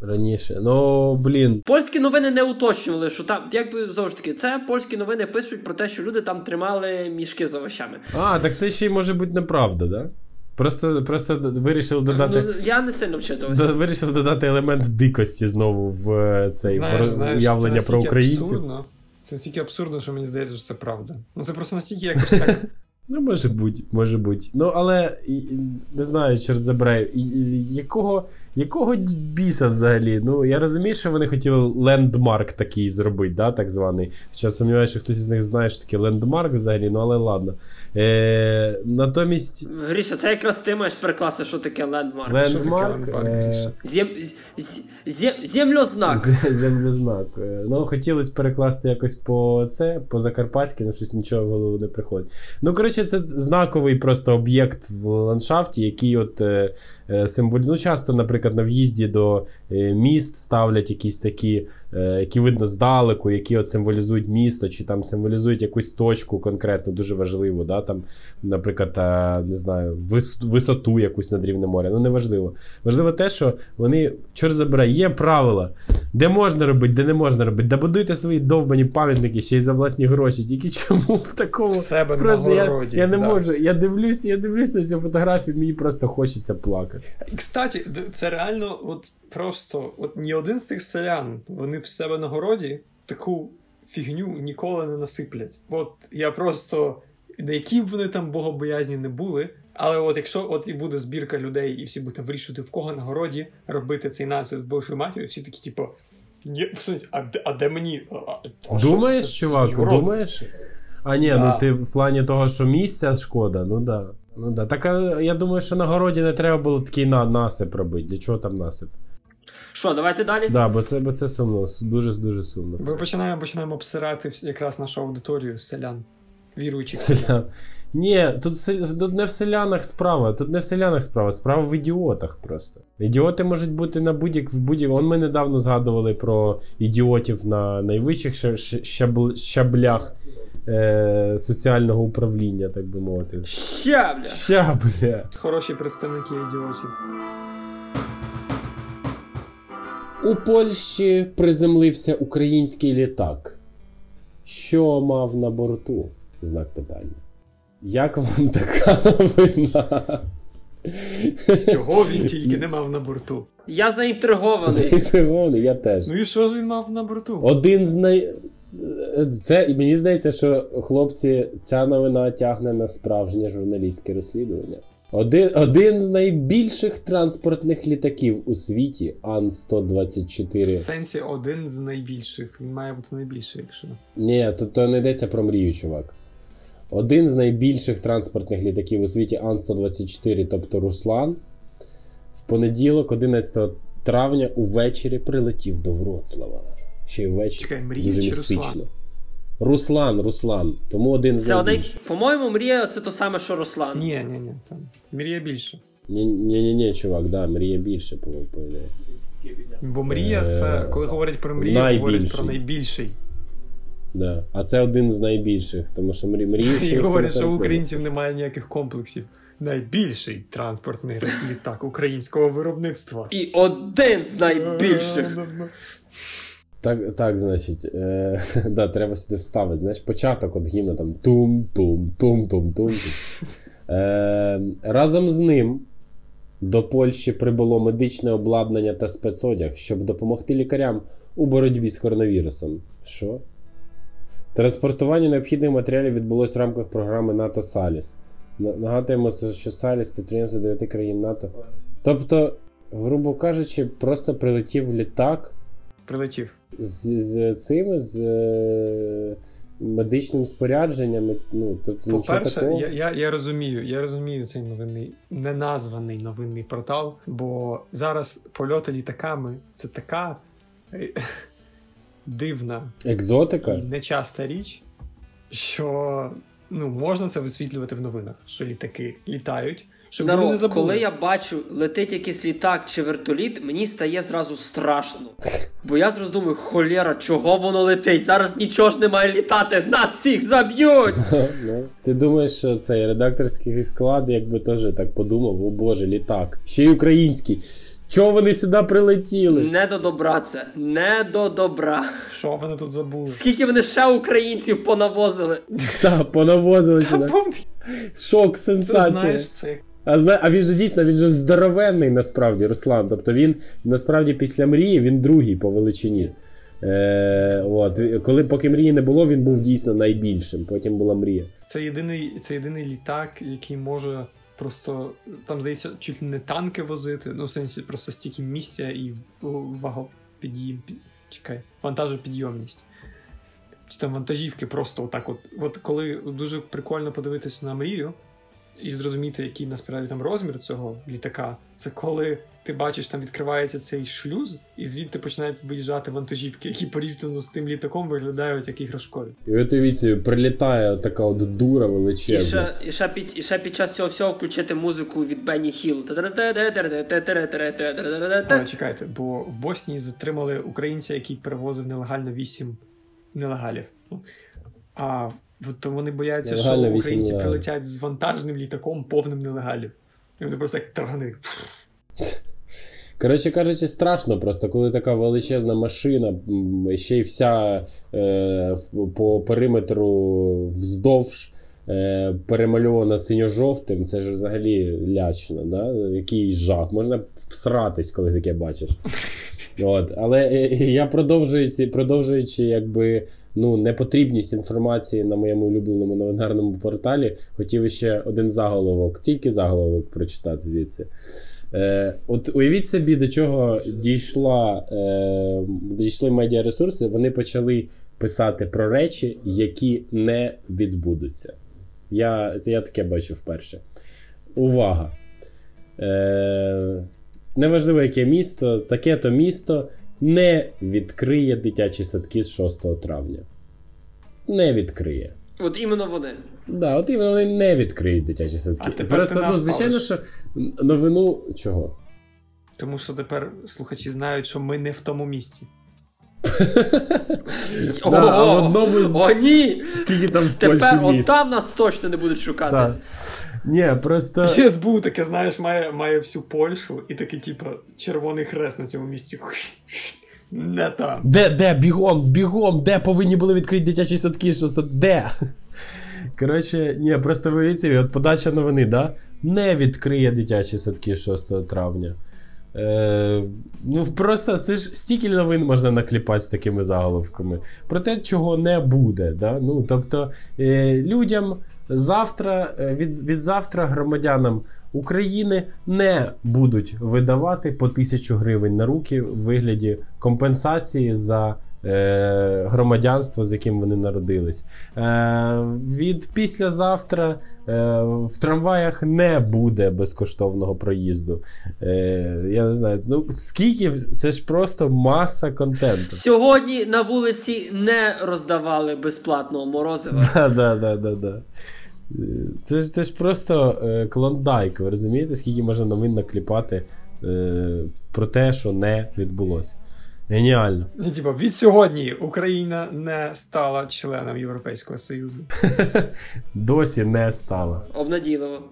Раніше, ну блін. Польські новини не уточнювали, що там, якби знову ж таки, це польські новини пишуть про те, що люди там тримали мішки з овочами. А, так це ще й може бути неправда, да? Просто просто вирішив додати. Ну, Я не сильно вчитувався. Вирішив додати елемент дикості знову в е, цей знаєш, знаєш, уявлення про українців. Абсурдно. Це настільки абсурдно, що мені здається, що це правда. Ну це просто настільки якось так. *laughs* Ну, може бути, може бути. Ну, але не знаю, чорт забирай, якого якого біса взагалі? Ну, я розумію, що вони хотіли landmark такий зробити, да, так званий. Хоча сумніваюся, що хтось із них знає, що таке landmark взагалі, ну але ладно. Е, Натомість. Гріша, це якраз ти маєш перекласти, що таке landmark. Landmark. Е... Зем... Зем... Е, ну, хотілося перекласти якось по це, по закарпатськи, але щось нічого в голову не приходить. Ну, коротше, це знаковий просто об'єкт в ландшафті, який от е, е. Ну, часто, наприклад, на в'їзді до е, міст ставлять якісь такі, які видно здалеку, які от символізують місто, чи там символізують якусь точку конкретно, дуже важливу. Да? Там, Наприклад, не знаю, висоту якусь над рівнем моря. Ну, неважливо. Важливо те, що вони, чорт забирає, є правила, де можна робити, де не можна робити. Да будуйте свої довбані пам'ятники ще й за власні гроші. Тільки чому в такому. В себе просто на городі, я, я не да. можу. Я дивлюсь, я дивлюсь на цю фотографію, мені просто хочеться плакати. Кстати, це реально от просто от ні один з цих селян, вони в себе на городі таку фігню ніколи не насиплять. От я просто. На які б вони там богобоязні не були, але от якщо от і буде збірка людей, і всі будуть вирішувати, в кого на городі робити цей насип з Божою матір'ю, всі такі, типу, а де, а де мені? А, Думаєш, що чувак, думаєш? А ні, Да. ну ти в плані того, що місця шкода, ну да. Ну да. Так а, я думаю, що на городі не треба було такий на, насип робити. Для чого там насип? Що, давайте далі? Да, бо це, бо це сумно, дуже дуже сумно. Ми починаємо, починаємо обсирати якраз нашу аудиторію селян, віруючих селян. Селян. Ні, тут, тут не в селянах справа, тут не в селянах справа, справа в ідіотах просто. Ідіоти можуть бути на будь-як в будь Он ми недавно згадували про ідіотів на найвищих щабл- щаблях е- соціального управління, так би мовити. Щабля. Щабля. Хороші представники ідіотів. У Польщі приземлився український літак. Що мав на борту? Знак питання. Як вам *laughs* така новина? Чого він тільки не мав на борту? Я заінтригований. Заінтригований, я теж. Ну і що ж він мав на борту? Один з най. Це і мені здається, що хлопці, ця новина тягне на справжнє журналістське розслідування. Один, один з найбільших транспортних літаків у світі Ан-124. сенсі один з найбільших. Він має бути найбільший, якщо. Ні, то, то не йдеться про мрію, чувак. Один з найбільших транспортних літаків у світі Ан-124, тобто Руслан, в понеділок, 11 травня, увечері прилетів до Вроцлава. Ще й ввечері. Чекай, мрія Дуже чи містично. Руслан? Руслан, Руслан. Тому один з Це одне, найбільших. по-моєму, мрія це то саме, що Руслан. Ні, ні, ні, це мрія більше. Ні, ні, ні, ні, чувак, да, мрія більше, по, по ідеї. Бо мрія це, Е, коли говорять про мрію, говорять про найбільший. Да. А це один з найбільших, тому що мрі, мрії. *laughs* І говорять, що у українців немає ніяких комплексів. Найбільший транспортний літак українського виробництва. І один з Е, найбільших. Так, так, значить, е, *laughs* да, треба сюди вставити. Знаєш, початок от гімна там тум-тум, тум-тум-тум. Е, разом з ним до Польщі прибуло медичне обладнання та спецодяг, щоб допомогти лікарям у боротьбі з коронавірусом. Що? Транспортування необхідних матеріалів відбулось в рамках програми НАТО Саліс. На- Нагадуємо, що Саліс підприємство 9 країн НАТО. Тобто, грубо кажучи, просто прилетів літак Прилетів. З, з цими з е, медичним спорядженням. Ну, тобто По-перше, такого. я, я, я розумію, я розумію цей новинний неназваний новинний портал, бо зараз польоти літаками це така е, дивна Екзотика. і нечаста річ, що ну, можна це висвітлювати в новинах, що літаки літають, щоб люди не забули. коли я бачу, летить якийсь літак чи вертоліт, мені стає зразу страшно. Бо я зразу думаю, холєра, чого воно летить? Зараз нічого ж не має літати, нас всіх заб'ють! *laughs* Ну, ти думаєш, що цей редакторський склад, якби теж так подумав, о Боже, літак. Ще й український. Чого вони сюди прилетіли? Не до добра це, не до добра. Що вони тут забули? Скільки вони ще українців понавозили? Та, понавозили сюди. Шок, сенсація. знаєш, це А, зна... а він же дійсно він же здоровенний насправді, Руслан. Тобто він насправді після мрії він другий по величині. Е, от. Коли поки мрії не було, він був дійсно найбільшим. Потім була мрія. Це єдиний, це єдиний літак, який може просто там, здається, чуть не танки возити. Ну, в сенсі, просто стільки місця і в- вагопід'їм. пі- Чекай, вантажопідйомність. Чи там вантажівки просто отак. От, от коли дуже прикольно подивитися на мрію і зрозуміти, який насправді там розмір цього літака, це коли ти бачиш, там відкривається цей шлюз, і звідти починають виїжджати вантажівки, які порівняно з тим літаком виглядають як іграшкові. І от уявіть, така така от дура І ще, і, ще під, і ще під час цього всього включити музику від Бенні Хіл. Але чекайте, бо в Боснії затримали українця, який перевозив нелегально 8 нелегалів. А от вони бояться, Нелегально що українці нелегалів. прилетять з вантажним літаком повним нелегалів. І вони просто як таргани. Коротше кажучи, страшно просто, коли така величезна машина, ще й вся е, по периметру вздовж е, перемальована синьо-жовтим, це ж взагалі лячно, да? який жах. Можна всратись, коли таке бачиш. *laughs* От. Але е, я продовжуючи, продовжуючи якби, ну, непотрібність інформації на моєму улюбленому новинарному порталі, хотів ще один заголовок, тільки заголовок прочитати звідси. Е, от уявіть собі, до чого дійшла, е, дійшли медіаресурси. Вони почали писати про речі, які не відбудуться. Я я таке бачу вперше. Увага! Е, Неважливо, яке місто, таке то місто не відкриє дитячі садки з 6 травня. Не відкриє. От іменно вони. Да, от іменно вони не відкриють дитячі садки. А тепер Просто, ти ну, звичайно, що новину чого? Тому що тепер слухачі знають, що ми не в тому місці. О, *laughs* Да, а в одному з- О, ні! Скільки там в Тепер от там нас точно не будуть шукати. Ні, просто. СБУ таке, знаєш, має, має всю Польщу і такий, типу, червоний хрест на цьому місці. *laughs* Не там. Де, де, бігом, бігом, де повинні були відкрити дитячі садки, що де? Коротше, ні, просто виявіть собі, от подача новини, да? Не відкриє дитячі садки 6 травня. Е, ну, просто це ж стільки новин можна накліпати з такими заголовками. Про те, чого не буде. Да? Ну, тобто, е, людям завтра, е, від, від завтра громадянам України не будуть видавати по тисячу гривень на руки в вигляді компенсації за е, громадянство, з яким вони народились. Е, від післязавтра е, в трамваях не буде безкоштовного проїзду. Е, я не знаю, ну скільки це ж просто маса контенту. Сьогодні на вулиці не роздавали безплатного морозива. *laughs* Да, да, да, да, да. Це ж, це ж просто е, клондайк, ви розумієте, скільки можна новин накліпати е, про те, що не відбулося. Геніально. Ні, типу, від сьогодні Україна не стала членом Європейського Союзу. *laughs* Досі не стало. Обнадійливо.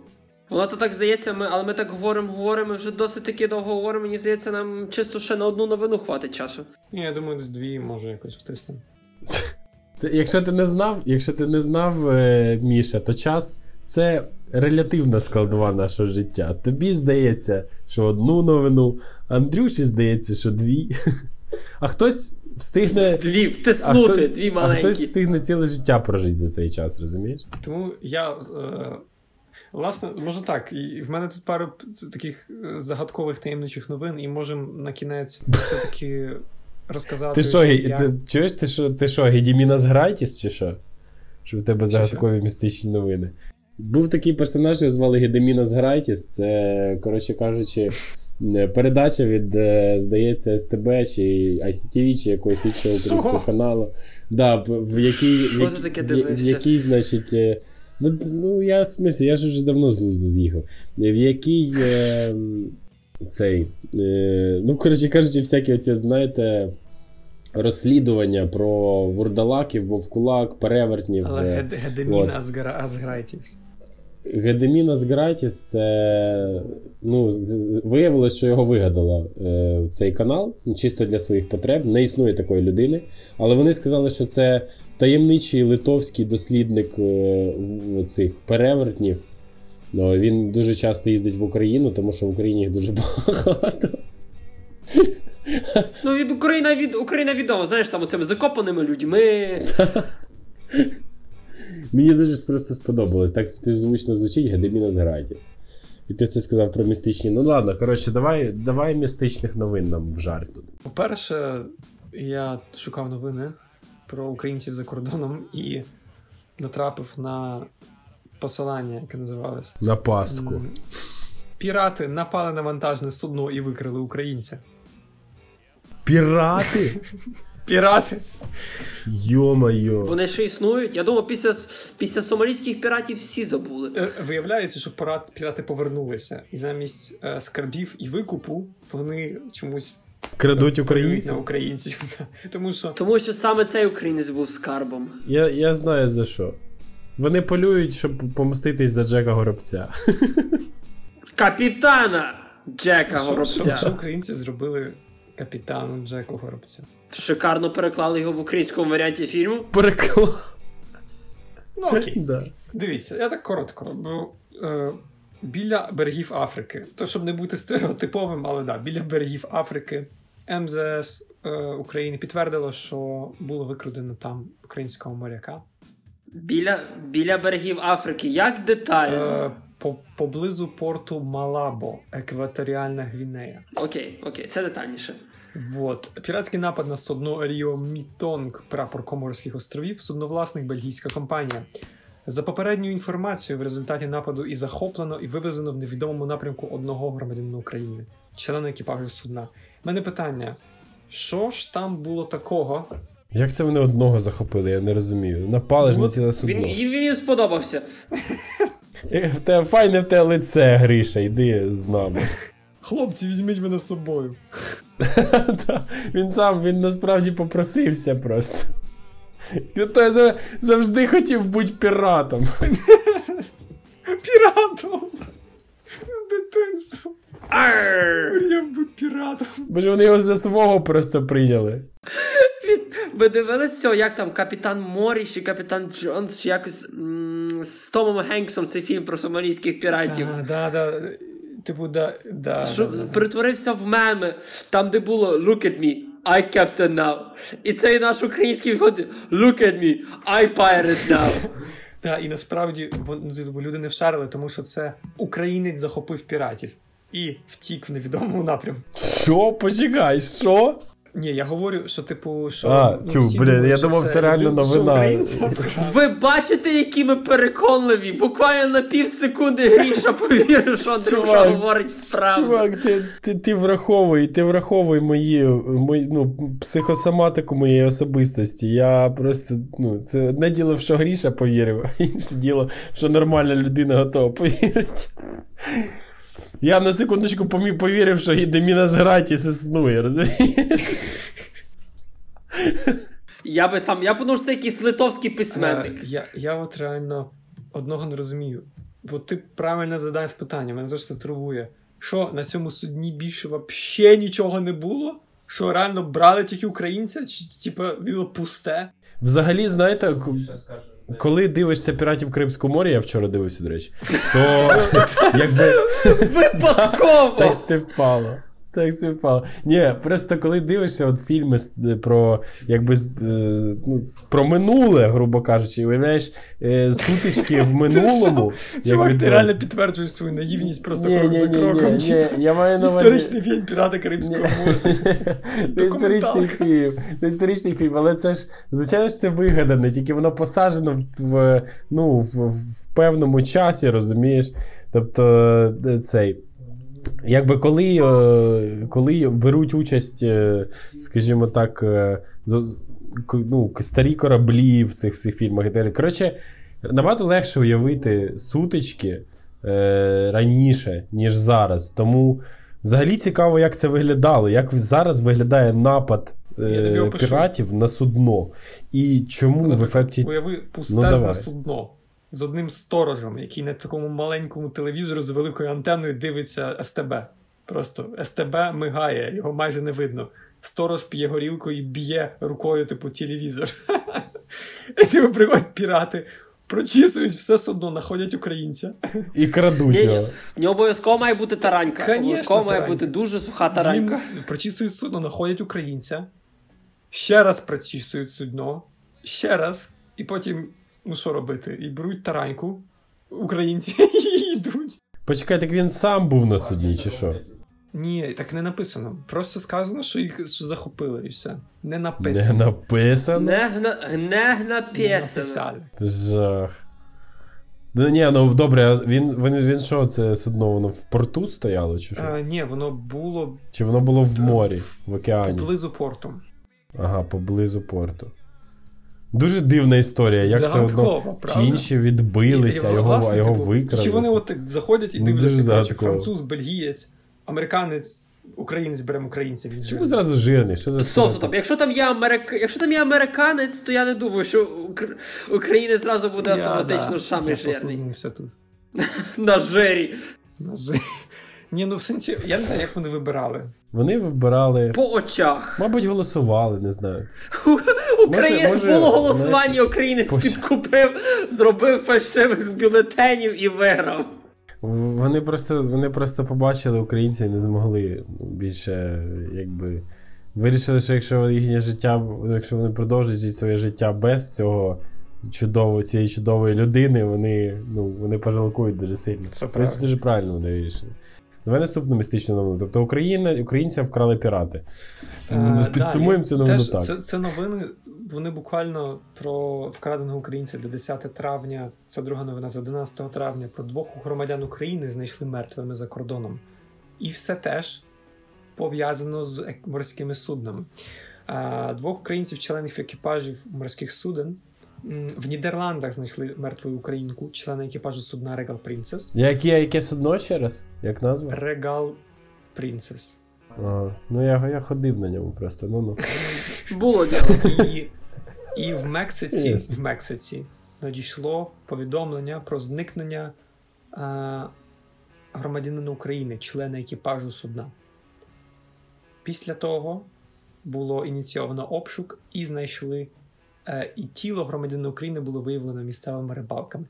Воно то так здається, ми, але ми так говоримо, говоримо, вже досить таки довго говоримо. Мені здається, нам чисто ще на одну новину хватить часу. Ні, я думаю, з дві може якось втиснемо. *laughs* Ти- Якщо ти не знав, якщо ти не знав, е, Міша, то час це релятивна складова нашого життя. Тобі здається, що одну новину, Андрюші здається, що дві. *laughs* А хтось встигне. Дві А хтось, дві а хтось встигне ціле життя прожити за цей час, розумієш? Тому я. Е, власне, може так, і в мене тут пару таких е, загадкових таємничих новин, і можемо на кінець *laughs* все-таки розказати. Ти що, як- ти, чуєш, ти що, ти що, Гедімінас Грайтіс чи що? Що в тебе загадкові містичні новини? Був такий персонаж, його звали Гедемінас Грайтіс. Це, коротше кажучи, е, передача від, е, здається, СТБ чи ICTV, чи якогось іншого українського каналу. Да, в, якій, в, якій- в, в якій, значить. е, Ну, ну, я в смислі, я ж вже давно з глузду з'їхав. В якій е, цей. Е, ну, коротше кажучи, всякі оці, знаєте, розслідування про вурдалаків, вовкулак, перевертнів. Але е, Гед- Гедемін Азгара- Азграйтіс. Гедемінас це ну, виявилось, що його вигадала е, цей канал, ну, чисто для своїх потреб. Не існує такої людини. Але вони сказали, що це таємничий литовський дослідник е, в- цих перевертнів. Ну, він дуже часто їздить в Україну, тому що в Україні їх дуже *laughs* багато. Ну, від Україна від Україна відома, знаєш, там оцими закопаними людьми. Мені дуже просто сподобалось. Так співзвучно звучить Гедемінас Гратіс. І ти це сказав про містичні. Ну ладно, коротше, давай, давай містичних новин нам в жарт тут. По-перше, я шукав новини про українців за кордоном і натрапив на посилання, яке називалось. На пастку. Пірати напали на вантажне судно і викрили українця. Пірати? *laughs* Пірати! Йо-майо. Вони ще існують. Я думаю, після, після сомалійських піратів всі забули. Е, Виявляється, що пірат- пірати повернулися, і замість е, скарбів і викупу вони чомусь Крадуть українців. на українців. *laughs* Тому що Тому що саме цей українець був скарбом. Я, я знаю за що. Вони полюють, щоб помститись за Джека Горобця. Капітана Джека Горобця. що українці зробили капітану Джеку Горобцю. Шикарно переклали його в українському варіанті фільму. Переклав. Ну окей. *laughs* Да. Дивіться, я так коротко. Бо, е, біля берегів Африки. То, щоб не бути стереотиповим, але да, біля берегів Африки МЗС е, України підтвердило, що було викрадено там українського моряка. Біля, біля берегів Африки. Як детально. Е, по, поблизу порту Малабо, екваторіальна Гвінея. Окей, окей, це детальніше. Вот. Піратський напад на судно Ріо Мітонг, прапор Коморських островів, судновласник бельгійська компанія. За попередньою інформацією, в результаті нападу і захоплено, і вивезено в невідомому напрямку одного громадянина України, члена екіпажу судна. У мене питання: що ж там було такого? Як це вони одного захопили, я не розумію. Напали ж Ну, на ціле судно. Він, він, їм сподобався. Е, В те, файне в те лице, Гриша, йди з нами. Хлопці, візьміть мене з собою. *laughs* Він сам, він насправді попросився просто. І то я завжди хотів бути піратом. *laughs* Піратом! З дитинства. Арр! Мріяв бути піратом. Бо ж вони його за свого просто прийняли. Він, ви дивились цього, як там Капітан Моріс чи Капітан Джонс, чи якось м- з Томом Генксом цей фільм про сомалійських піратів. А, да, да. Типу, да, да, Що да, да. перетворився в меми, там, де було Look at me, I captain now. І цей наш український виходить Look at me, I pirate now. *laughs* Да, і насправді ну, типу, люди не вшарили, тому що це українець захопив піратів і втік в невідомому напрямку. Що? Почекай, що? Ні, я говорю, що типу, що А, ну, тю, блін, я думав, це реально люди- новина. *laughs* Ви бачите, які ми переконливі? Буквально на пів секунди Гріша повірив, що Андрюша говорить правду. Чувак, ти, ти, ти враховуй, ти враховуй мої, мої, ну, психосоматику моєї особистості. Я просто, ну, це одне діло, в що Гріша повірив, а інше діло, що нормальна людина готова повірити. Я на секундочку повірив, що Гідемінас Гратіс існує, розумієш? Я би сам, я подумав, що це якийсь литовський Е, письменник. Я, я от реально одного не розумію. Бо ти правильно задаєш питання, мене завжди це турбує. Що на цьому судні більше взагалі нічого не було? Що реально брали тільки українця? Чи типа було пусте? Взагалі, знаєте, к- коли дивишся піратів Кримського моря, я вчора дивився, до речі, то якби. Випадково! Так співпало. Так співпало. Ні, просто коли дивишся от фільми про якби е, ну, про минуле, грубо кажучи, уявляєш е, сутички в *laughs* минулому. Чувак, ти реально підтверджуєш свою наївність просто крок за кроком. ні, Чи- ні, я маю на увазі. Історичний фільм Пірати Карибського моря. *laughs* Історичний фільм. Історичний фільм, але це ж, звичайно ж, це вигадане, тільки воно посаджено в, ну, в, певному часі, розумієш? Тобто, е, цей. Якби коли, е, коли беруть участь, е, скажімо так, е, ну, старі кораблі в цих всіх фільмах і далі. Коротше, набагато легше уявити сутички е, раніше, ніж зараз. Тому взагалі цікаво, як це виглядало, як зараз виглядає напад е, піратів на судно. І чому в ефекті. Уяви Ну, пустезне давай. судно з одним сторожем, який на такому маленькому телевізору з великою антеною дивиться СТБ. Просто СТБ мигає, його майже не видно. Сторож п'є горілку і б'є рукою, типу, телевізор. *laughs* І типу приходять пірати, прочісують все судно, знаходять українця. І крадуть Ні, його. ні. В нього обов'язково має бути таранька. Конечно, обов'язково має бути дуже суха таранька. Він прочісують судно, знаходять українця, ще раз прочісують судно, ще раз, і потім, ну що робити? І беруть тараньку, українці і *laughs* йдуть. Почекай, так він сам був на судні, чи що? Ні, так не написано. Просто сказано, що їх захопили, і все. Не Не написано. написано. Не, гна, не Не написано. написали. Жах. Ну ні, ну добре, він, він, він що, це судно, воно в порту стояло, чи що? А, ні, воно було Чи воно було в морі, в океані? поблизу порту. Ага, поблизу порту. Дуже дивна історія, як це Загадково, одно. правда? Чи інші відбилися, І, його, власне, його типу, викрали. Чи вони от так заходять і Ну, дивляться, загадково. француз, бельгієць, американець, українець беремо українця. Він Чому зразу жирний? Що за Стоп, стоп, якщо там є Америк... якщо там є американець, то я не думаю, що Укр... українець зразу буде Я, автоматично да, саме я жирний. тут. *laughs* На жирі. На жи- Ні, ну в сенсі, я не знаю, як вони вибирали. Вони вибирали. По очах. Мабуть, голосували, не знаю. *laughs* Українець може, було голосування, знаєш, українець поч- підкупив, зробив фальшивих бюлетенів і виграв. Вони просто, вони просто побачили українця і не змогли більше, якби. Вирішили, що якщо їхнє життя, якщо вони продовжують жити своє життя без цього чудово, цієї чудової людини, вони ну, вони пожалкують дуже сильно. Це правильно. дуже правильно вони вирішили. Давай наступну містичну новину. Тобто Україна, українця вкрали пірати. А, Підсумуємо да, цю новину теж, так. Це, це новини, вони буквально про вкраденого українця до 10 травня. Це друга новина з 11 травня. Про двох громадян України знайшли мертвими за кордоном. І все теж пов'язано з морськими суднами. А, Двох українців, членів екіпажів морських суден. В Нідерландах знайшли мертву українку, члена екіпажу судна Regal Princess. Яке, яке судно ще раз? Як назва? Regal Princess. Ага. Ну я я ходив на ньому просто. ну ну. *laughs* Було діло. І, і в Мексиці Yes. в Мексиці надійшло повідомлення про зникнення а, громадянина України, члена екіпажу судна. Після того було ініційовано обшук і знайшли. Е, І тіло громадянина України було виявлено місцевими рибалками.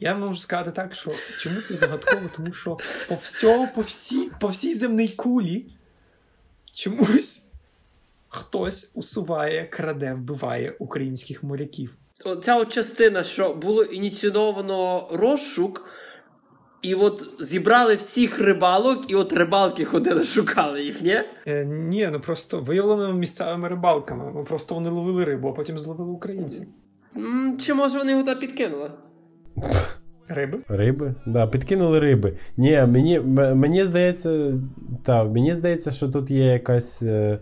Я можу сказати так, що чому це загадково? Тому що по всьому, по всій, по всій земній кулі чомусь хтось усуває, краде, вбиває українських моряків. Оця от частина, що було ініційовано розшук, і от зібрали всіх рибалок, і от рибалки ходили, *laughs* шукали їх, ні? Е, ні, ну просто виявлено місцевими рибалками. Ну просто вони ловили рибу, а потім зловили українців. М, Чи може вони його туди підкинули? Риби? Риби? Да, підкинули риби. Ні, мені, м- мені здається, та, мені здається, що тут є якась. Е,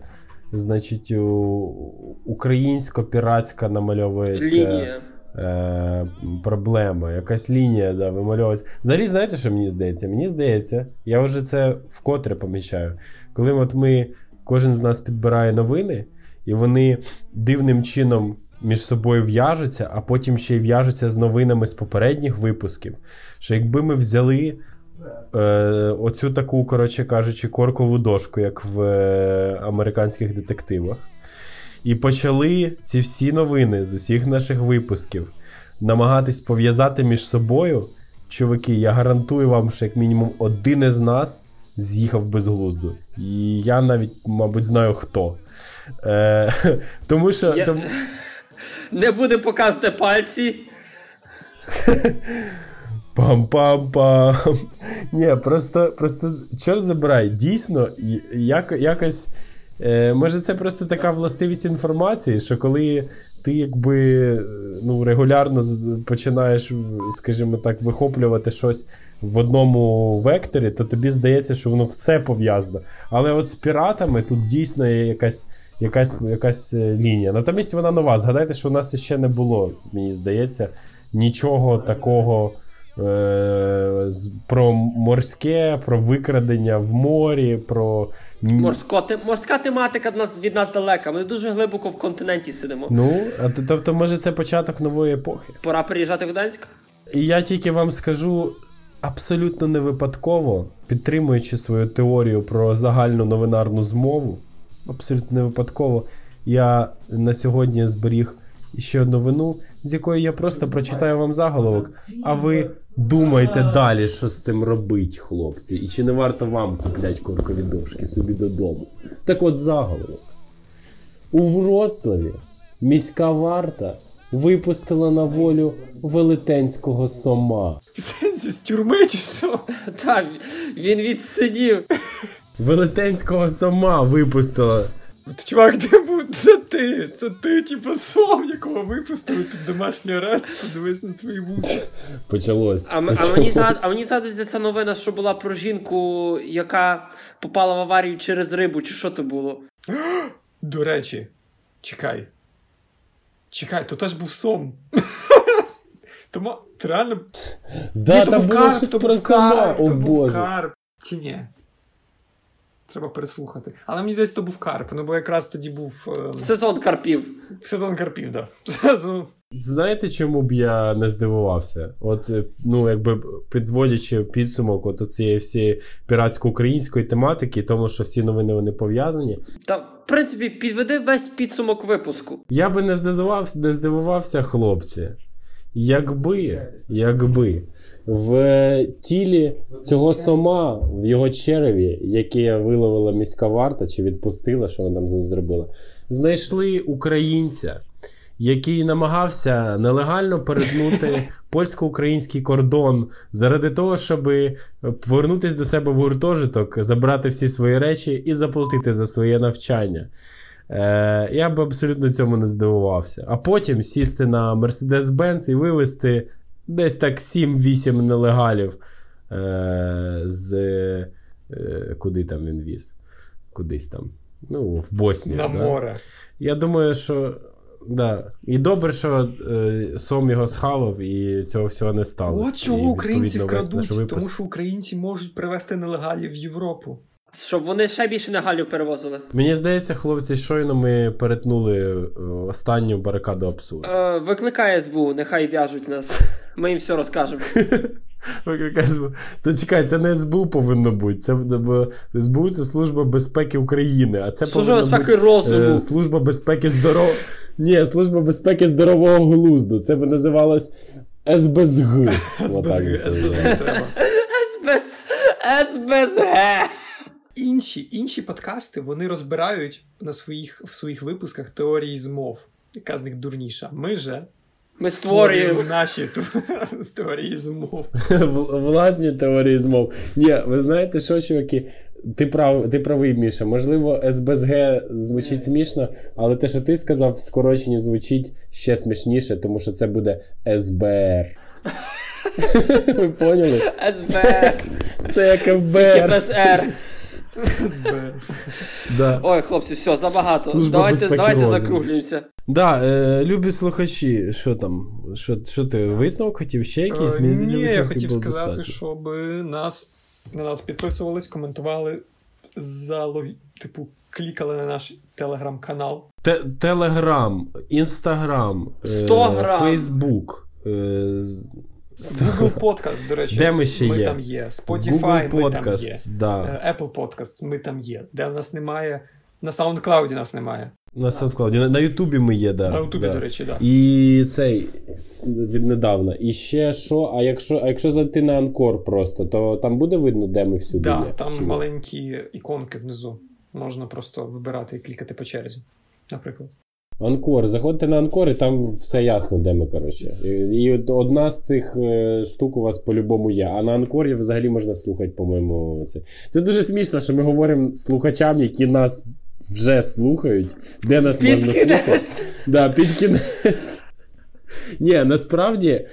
значить, у- українсько-піратська намальовується. Лінія. Е, проблема, якась лінія да, вимальовується. Взагалі, знаєте, що мені здається? Мені здається, я вже це вкотре помічаю. Коли от ми, кожен з нас підбирає новини, і вони дивним чином між собою в'яжуться, а потім ще й в'яжуться з новинами з попередніх випусків. Що якби ми взяли е, оцю таку, коротше кажучи, коркову дошку, як в е, американських детективах. І почали ці всі новини з усіх наших випусків намагатись пов'язати між собою. Чуваки, я гарантую вам, що як мінімум один із нас з'їхав без глузду. І я навіть, мабуть, знаю хто. Е, *laughs* тому що. Я... Тому... *laughs* Не буде показувати пальці. *laughs* Пам-пам-пам. Ні, просто, просто чорт забирай, дійсно, як, якось. Е, може, це просто така властивість інформації, що коли ти якби ну, регулярно починаєш, скажімо так, вихоплювати щось в одному векторі, то тобі здається, що воно все пов'язано. Але от з піратами тут дійсно є якась. Якась якась лінія. Натомість вона нова. Згадайте, що у нас ще не було, мені здається, нічого такого е- про морське, про викрадення в морі, про. Морсько, морська тематика від нас, від нас далека. Ми дуже глибоко в континенті сидимо. Ну, а тобто, може, це початок нової епохи. Пора переїжджати в Гданськ? І я тільки вам скажу абсолютно не випадково, підтримуючи свою теорію про загальну новинарну змову. Абсолютно не випадково. Я на сьогодні зберіг ще одну новину, з якої я просто прочитаю вам заголовок. А ви думайте далі, що з цим робить, хлопці, і чи не варто вам купляти коркові дошки собі додому? Так от заголовок. У Вроцлаві міська варта випустила на волю велетенського сома. З тюрми чи що? *laughs* Так, він відсидів. Велетенського сома випустила. Чувак, де був? Це ти. Це ти, типу, сом, якого випустили під домашній арест, подивись на твої вуси. Почалось. А, а мені згад, а мені згадується ця новина, що була про жінку, яка попала в аварію через рибу, чи що то було? *gasps* До речі, чекай. Чекай, то теж був сом. *laughs* Тому ти реально. Да, Ні, то там був було карп, щось то про сома. карп, О то був боже. карп. Чи ні? Треба переслухати. Але мені здається, то був карп, ну бо якраз тоді був ем, Сезон карпів. сезон карпів, так. Да. *laughs* Сезон. Знаєте, чому б я не здивувався? От, е, ну, якби підводячи підсумок от цієї всієї піратсько-української тематики, тому що всі новини вони пов'язані. Та, в принципі, підведи весь підсумок випуску. Я би не здивувався, не здивувався, хлопці. Якби, якби в тілі цього сома, в його череві, яке виловила міська варта чи відпустила, що вона там з ним зробила, знайшли українця. який намагався нелегально перетнути *laughs* польсько-український кордон заради того, щоб повернутися до себе в гуртожиток, забрати всі свої речі і заплатити за своє навчання. Е, Я би абсолютно цьому не здивувався. А потім сісти на Mercedes-Benz і вивезти десь так 7-8 нелегалів. Е, з е, Куди там він віз? Кудись там. Ну, в Боснію. На да? море. Я думаю, що. Да. І добре, що е, Сом його схавав і цього всього не сталося. От чого І, українців відповідно, весь наш крадуть, тому що українці можуть привезти нелегалів в Європу. Щоб вони ще більше негалів перевозили. Мені здається, хлопці, щойно ми перетнули е, останню барикаду абсурду. Е, викликає СБУ, нехай в'яжуть нас. Ми їм все розкажемо. *laughs* Викликай СБУ. То чекай, це не СБУ повинно бути. Це бо СБУ це Служба безпеки України, а це Служба безпеки бути розуму. е, Служба безпеки здоров... Ні, Служба безпеки здорового глузду. Це би називалось СБЗГ. *laughs* Отак це СБЗ називається. треба. *laughs* СБС. Інші, інші подкасти вони розбирають на своїх, в своїх випусках теорії змов, яка з них дурніша. Ми же Ми створюємо. наші *laughs* теорії змов. *laughs* Власні теорії змов. Ні, ви знаєте що, чуваки? Ти прав, ти правий, Міша. Можливо, СБСГ звучить смішно, але те, що ти сказав, в скороченні звучить ще смішніше, тому що це буде СБР. *laughs* Ви поняли? СБ. Це як Тільки без Р. СБ. Да. Ой, хлопці, все, забагато. Служба давайте давайте закруглюємося. Да, е, любі слухачі, що там? Що, що ти висновок хотів? Ще якийсь? Е, Мені Ні, я хотів сказати, достатньо. щоб нас, на нас підписувались, коментували, залог... типу, клікали на наш телеграм-канал. Те- Телеграм, Інстаграм, е, 100 грам. Фейсбук. е, Google Podcast, до речі, Де ми ще є? там є. Spotify Google ми там є. да. Е, Apple Podcasts ми там є. Де в нас немає. На SoundCloud нас немає. На SoundCloud. На, на Ютубі ми є, да. На Ютубі, да. до речі, так. Да. І цей віднедавна. І ще що? А якщо, а якщо зайти на Anchor просто, то там буде видно, де ми всюди Да, є? там Чи маленькі іконки внизу. Можна просто вибирати і клікати по черзі, наприклад. Anchor. Заходьте на Anchor, і там все ясно, де ми, коротше. І, одна з тих е, штук у вас по-любому є. А на Anchor і взагалі можна слухати, по-моєму, це. Це дуже смішно, що ми говоримо слухачам, які нас вже слухають, де нас Під можна кінець. слухати. Да, під кінець. Ні, насправді,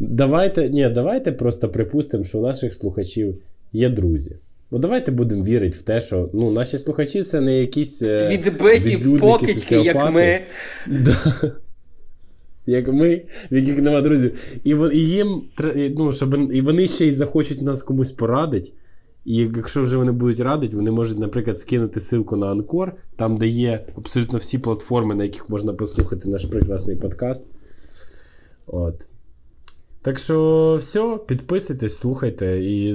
давайте, ні, давайте просто припустимо, що у наших слухачів є друзі. Ну, давайте будемо вірити в те, що ну, наші слухачі це не якісь. е, Відбиті покидьки, як ми. *laughs* Да. Як ми, в яких нема друзів. І, і їм ну, щоб і вони ще й захочуть нас комусь порадити. І якщо вже вони будуть радити, вони можуть, наприклад, скинути ссылку на Анкор, там, де є абсолютно всі платформи, на яких можна послухати наш прекрасний подкаст. От. Так що все, підписуйтесь, слухайте і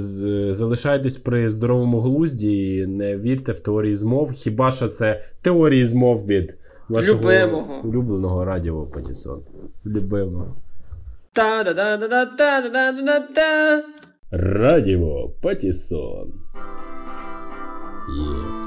залишайтесь при здоровому глузді. і Не вірте в теорії змов. Хіба що це теорії змов від вашого Любимого. улюбленого радіо Патісон. Любимого. Та-да-да-да-да-та-да-да-да-та. Радіо Патісон. Yeah.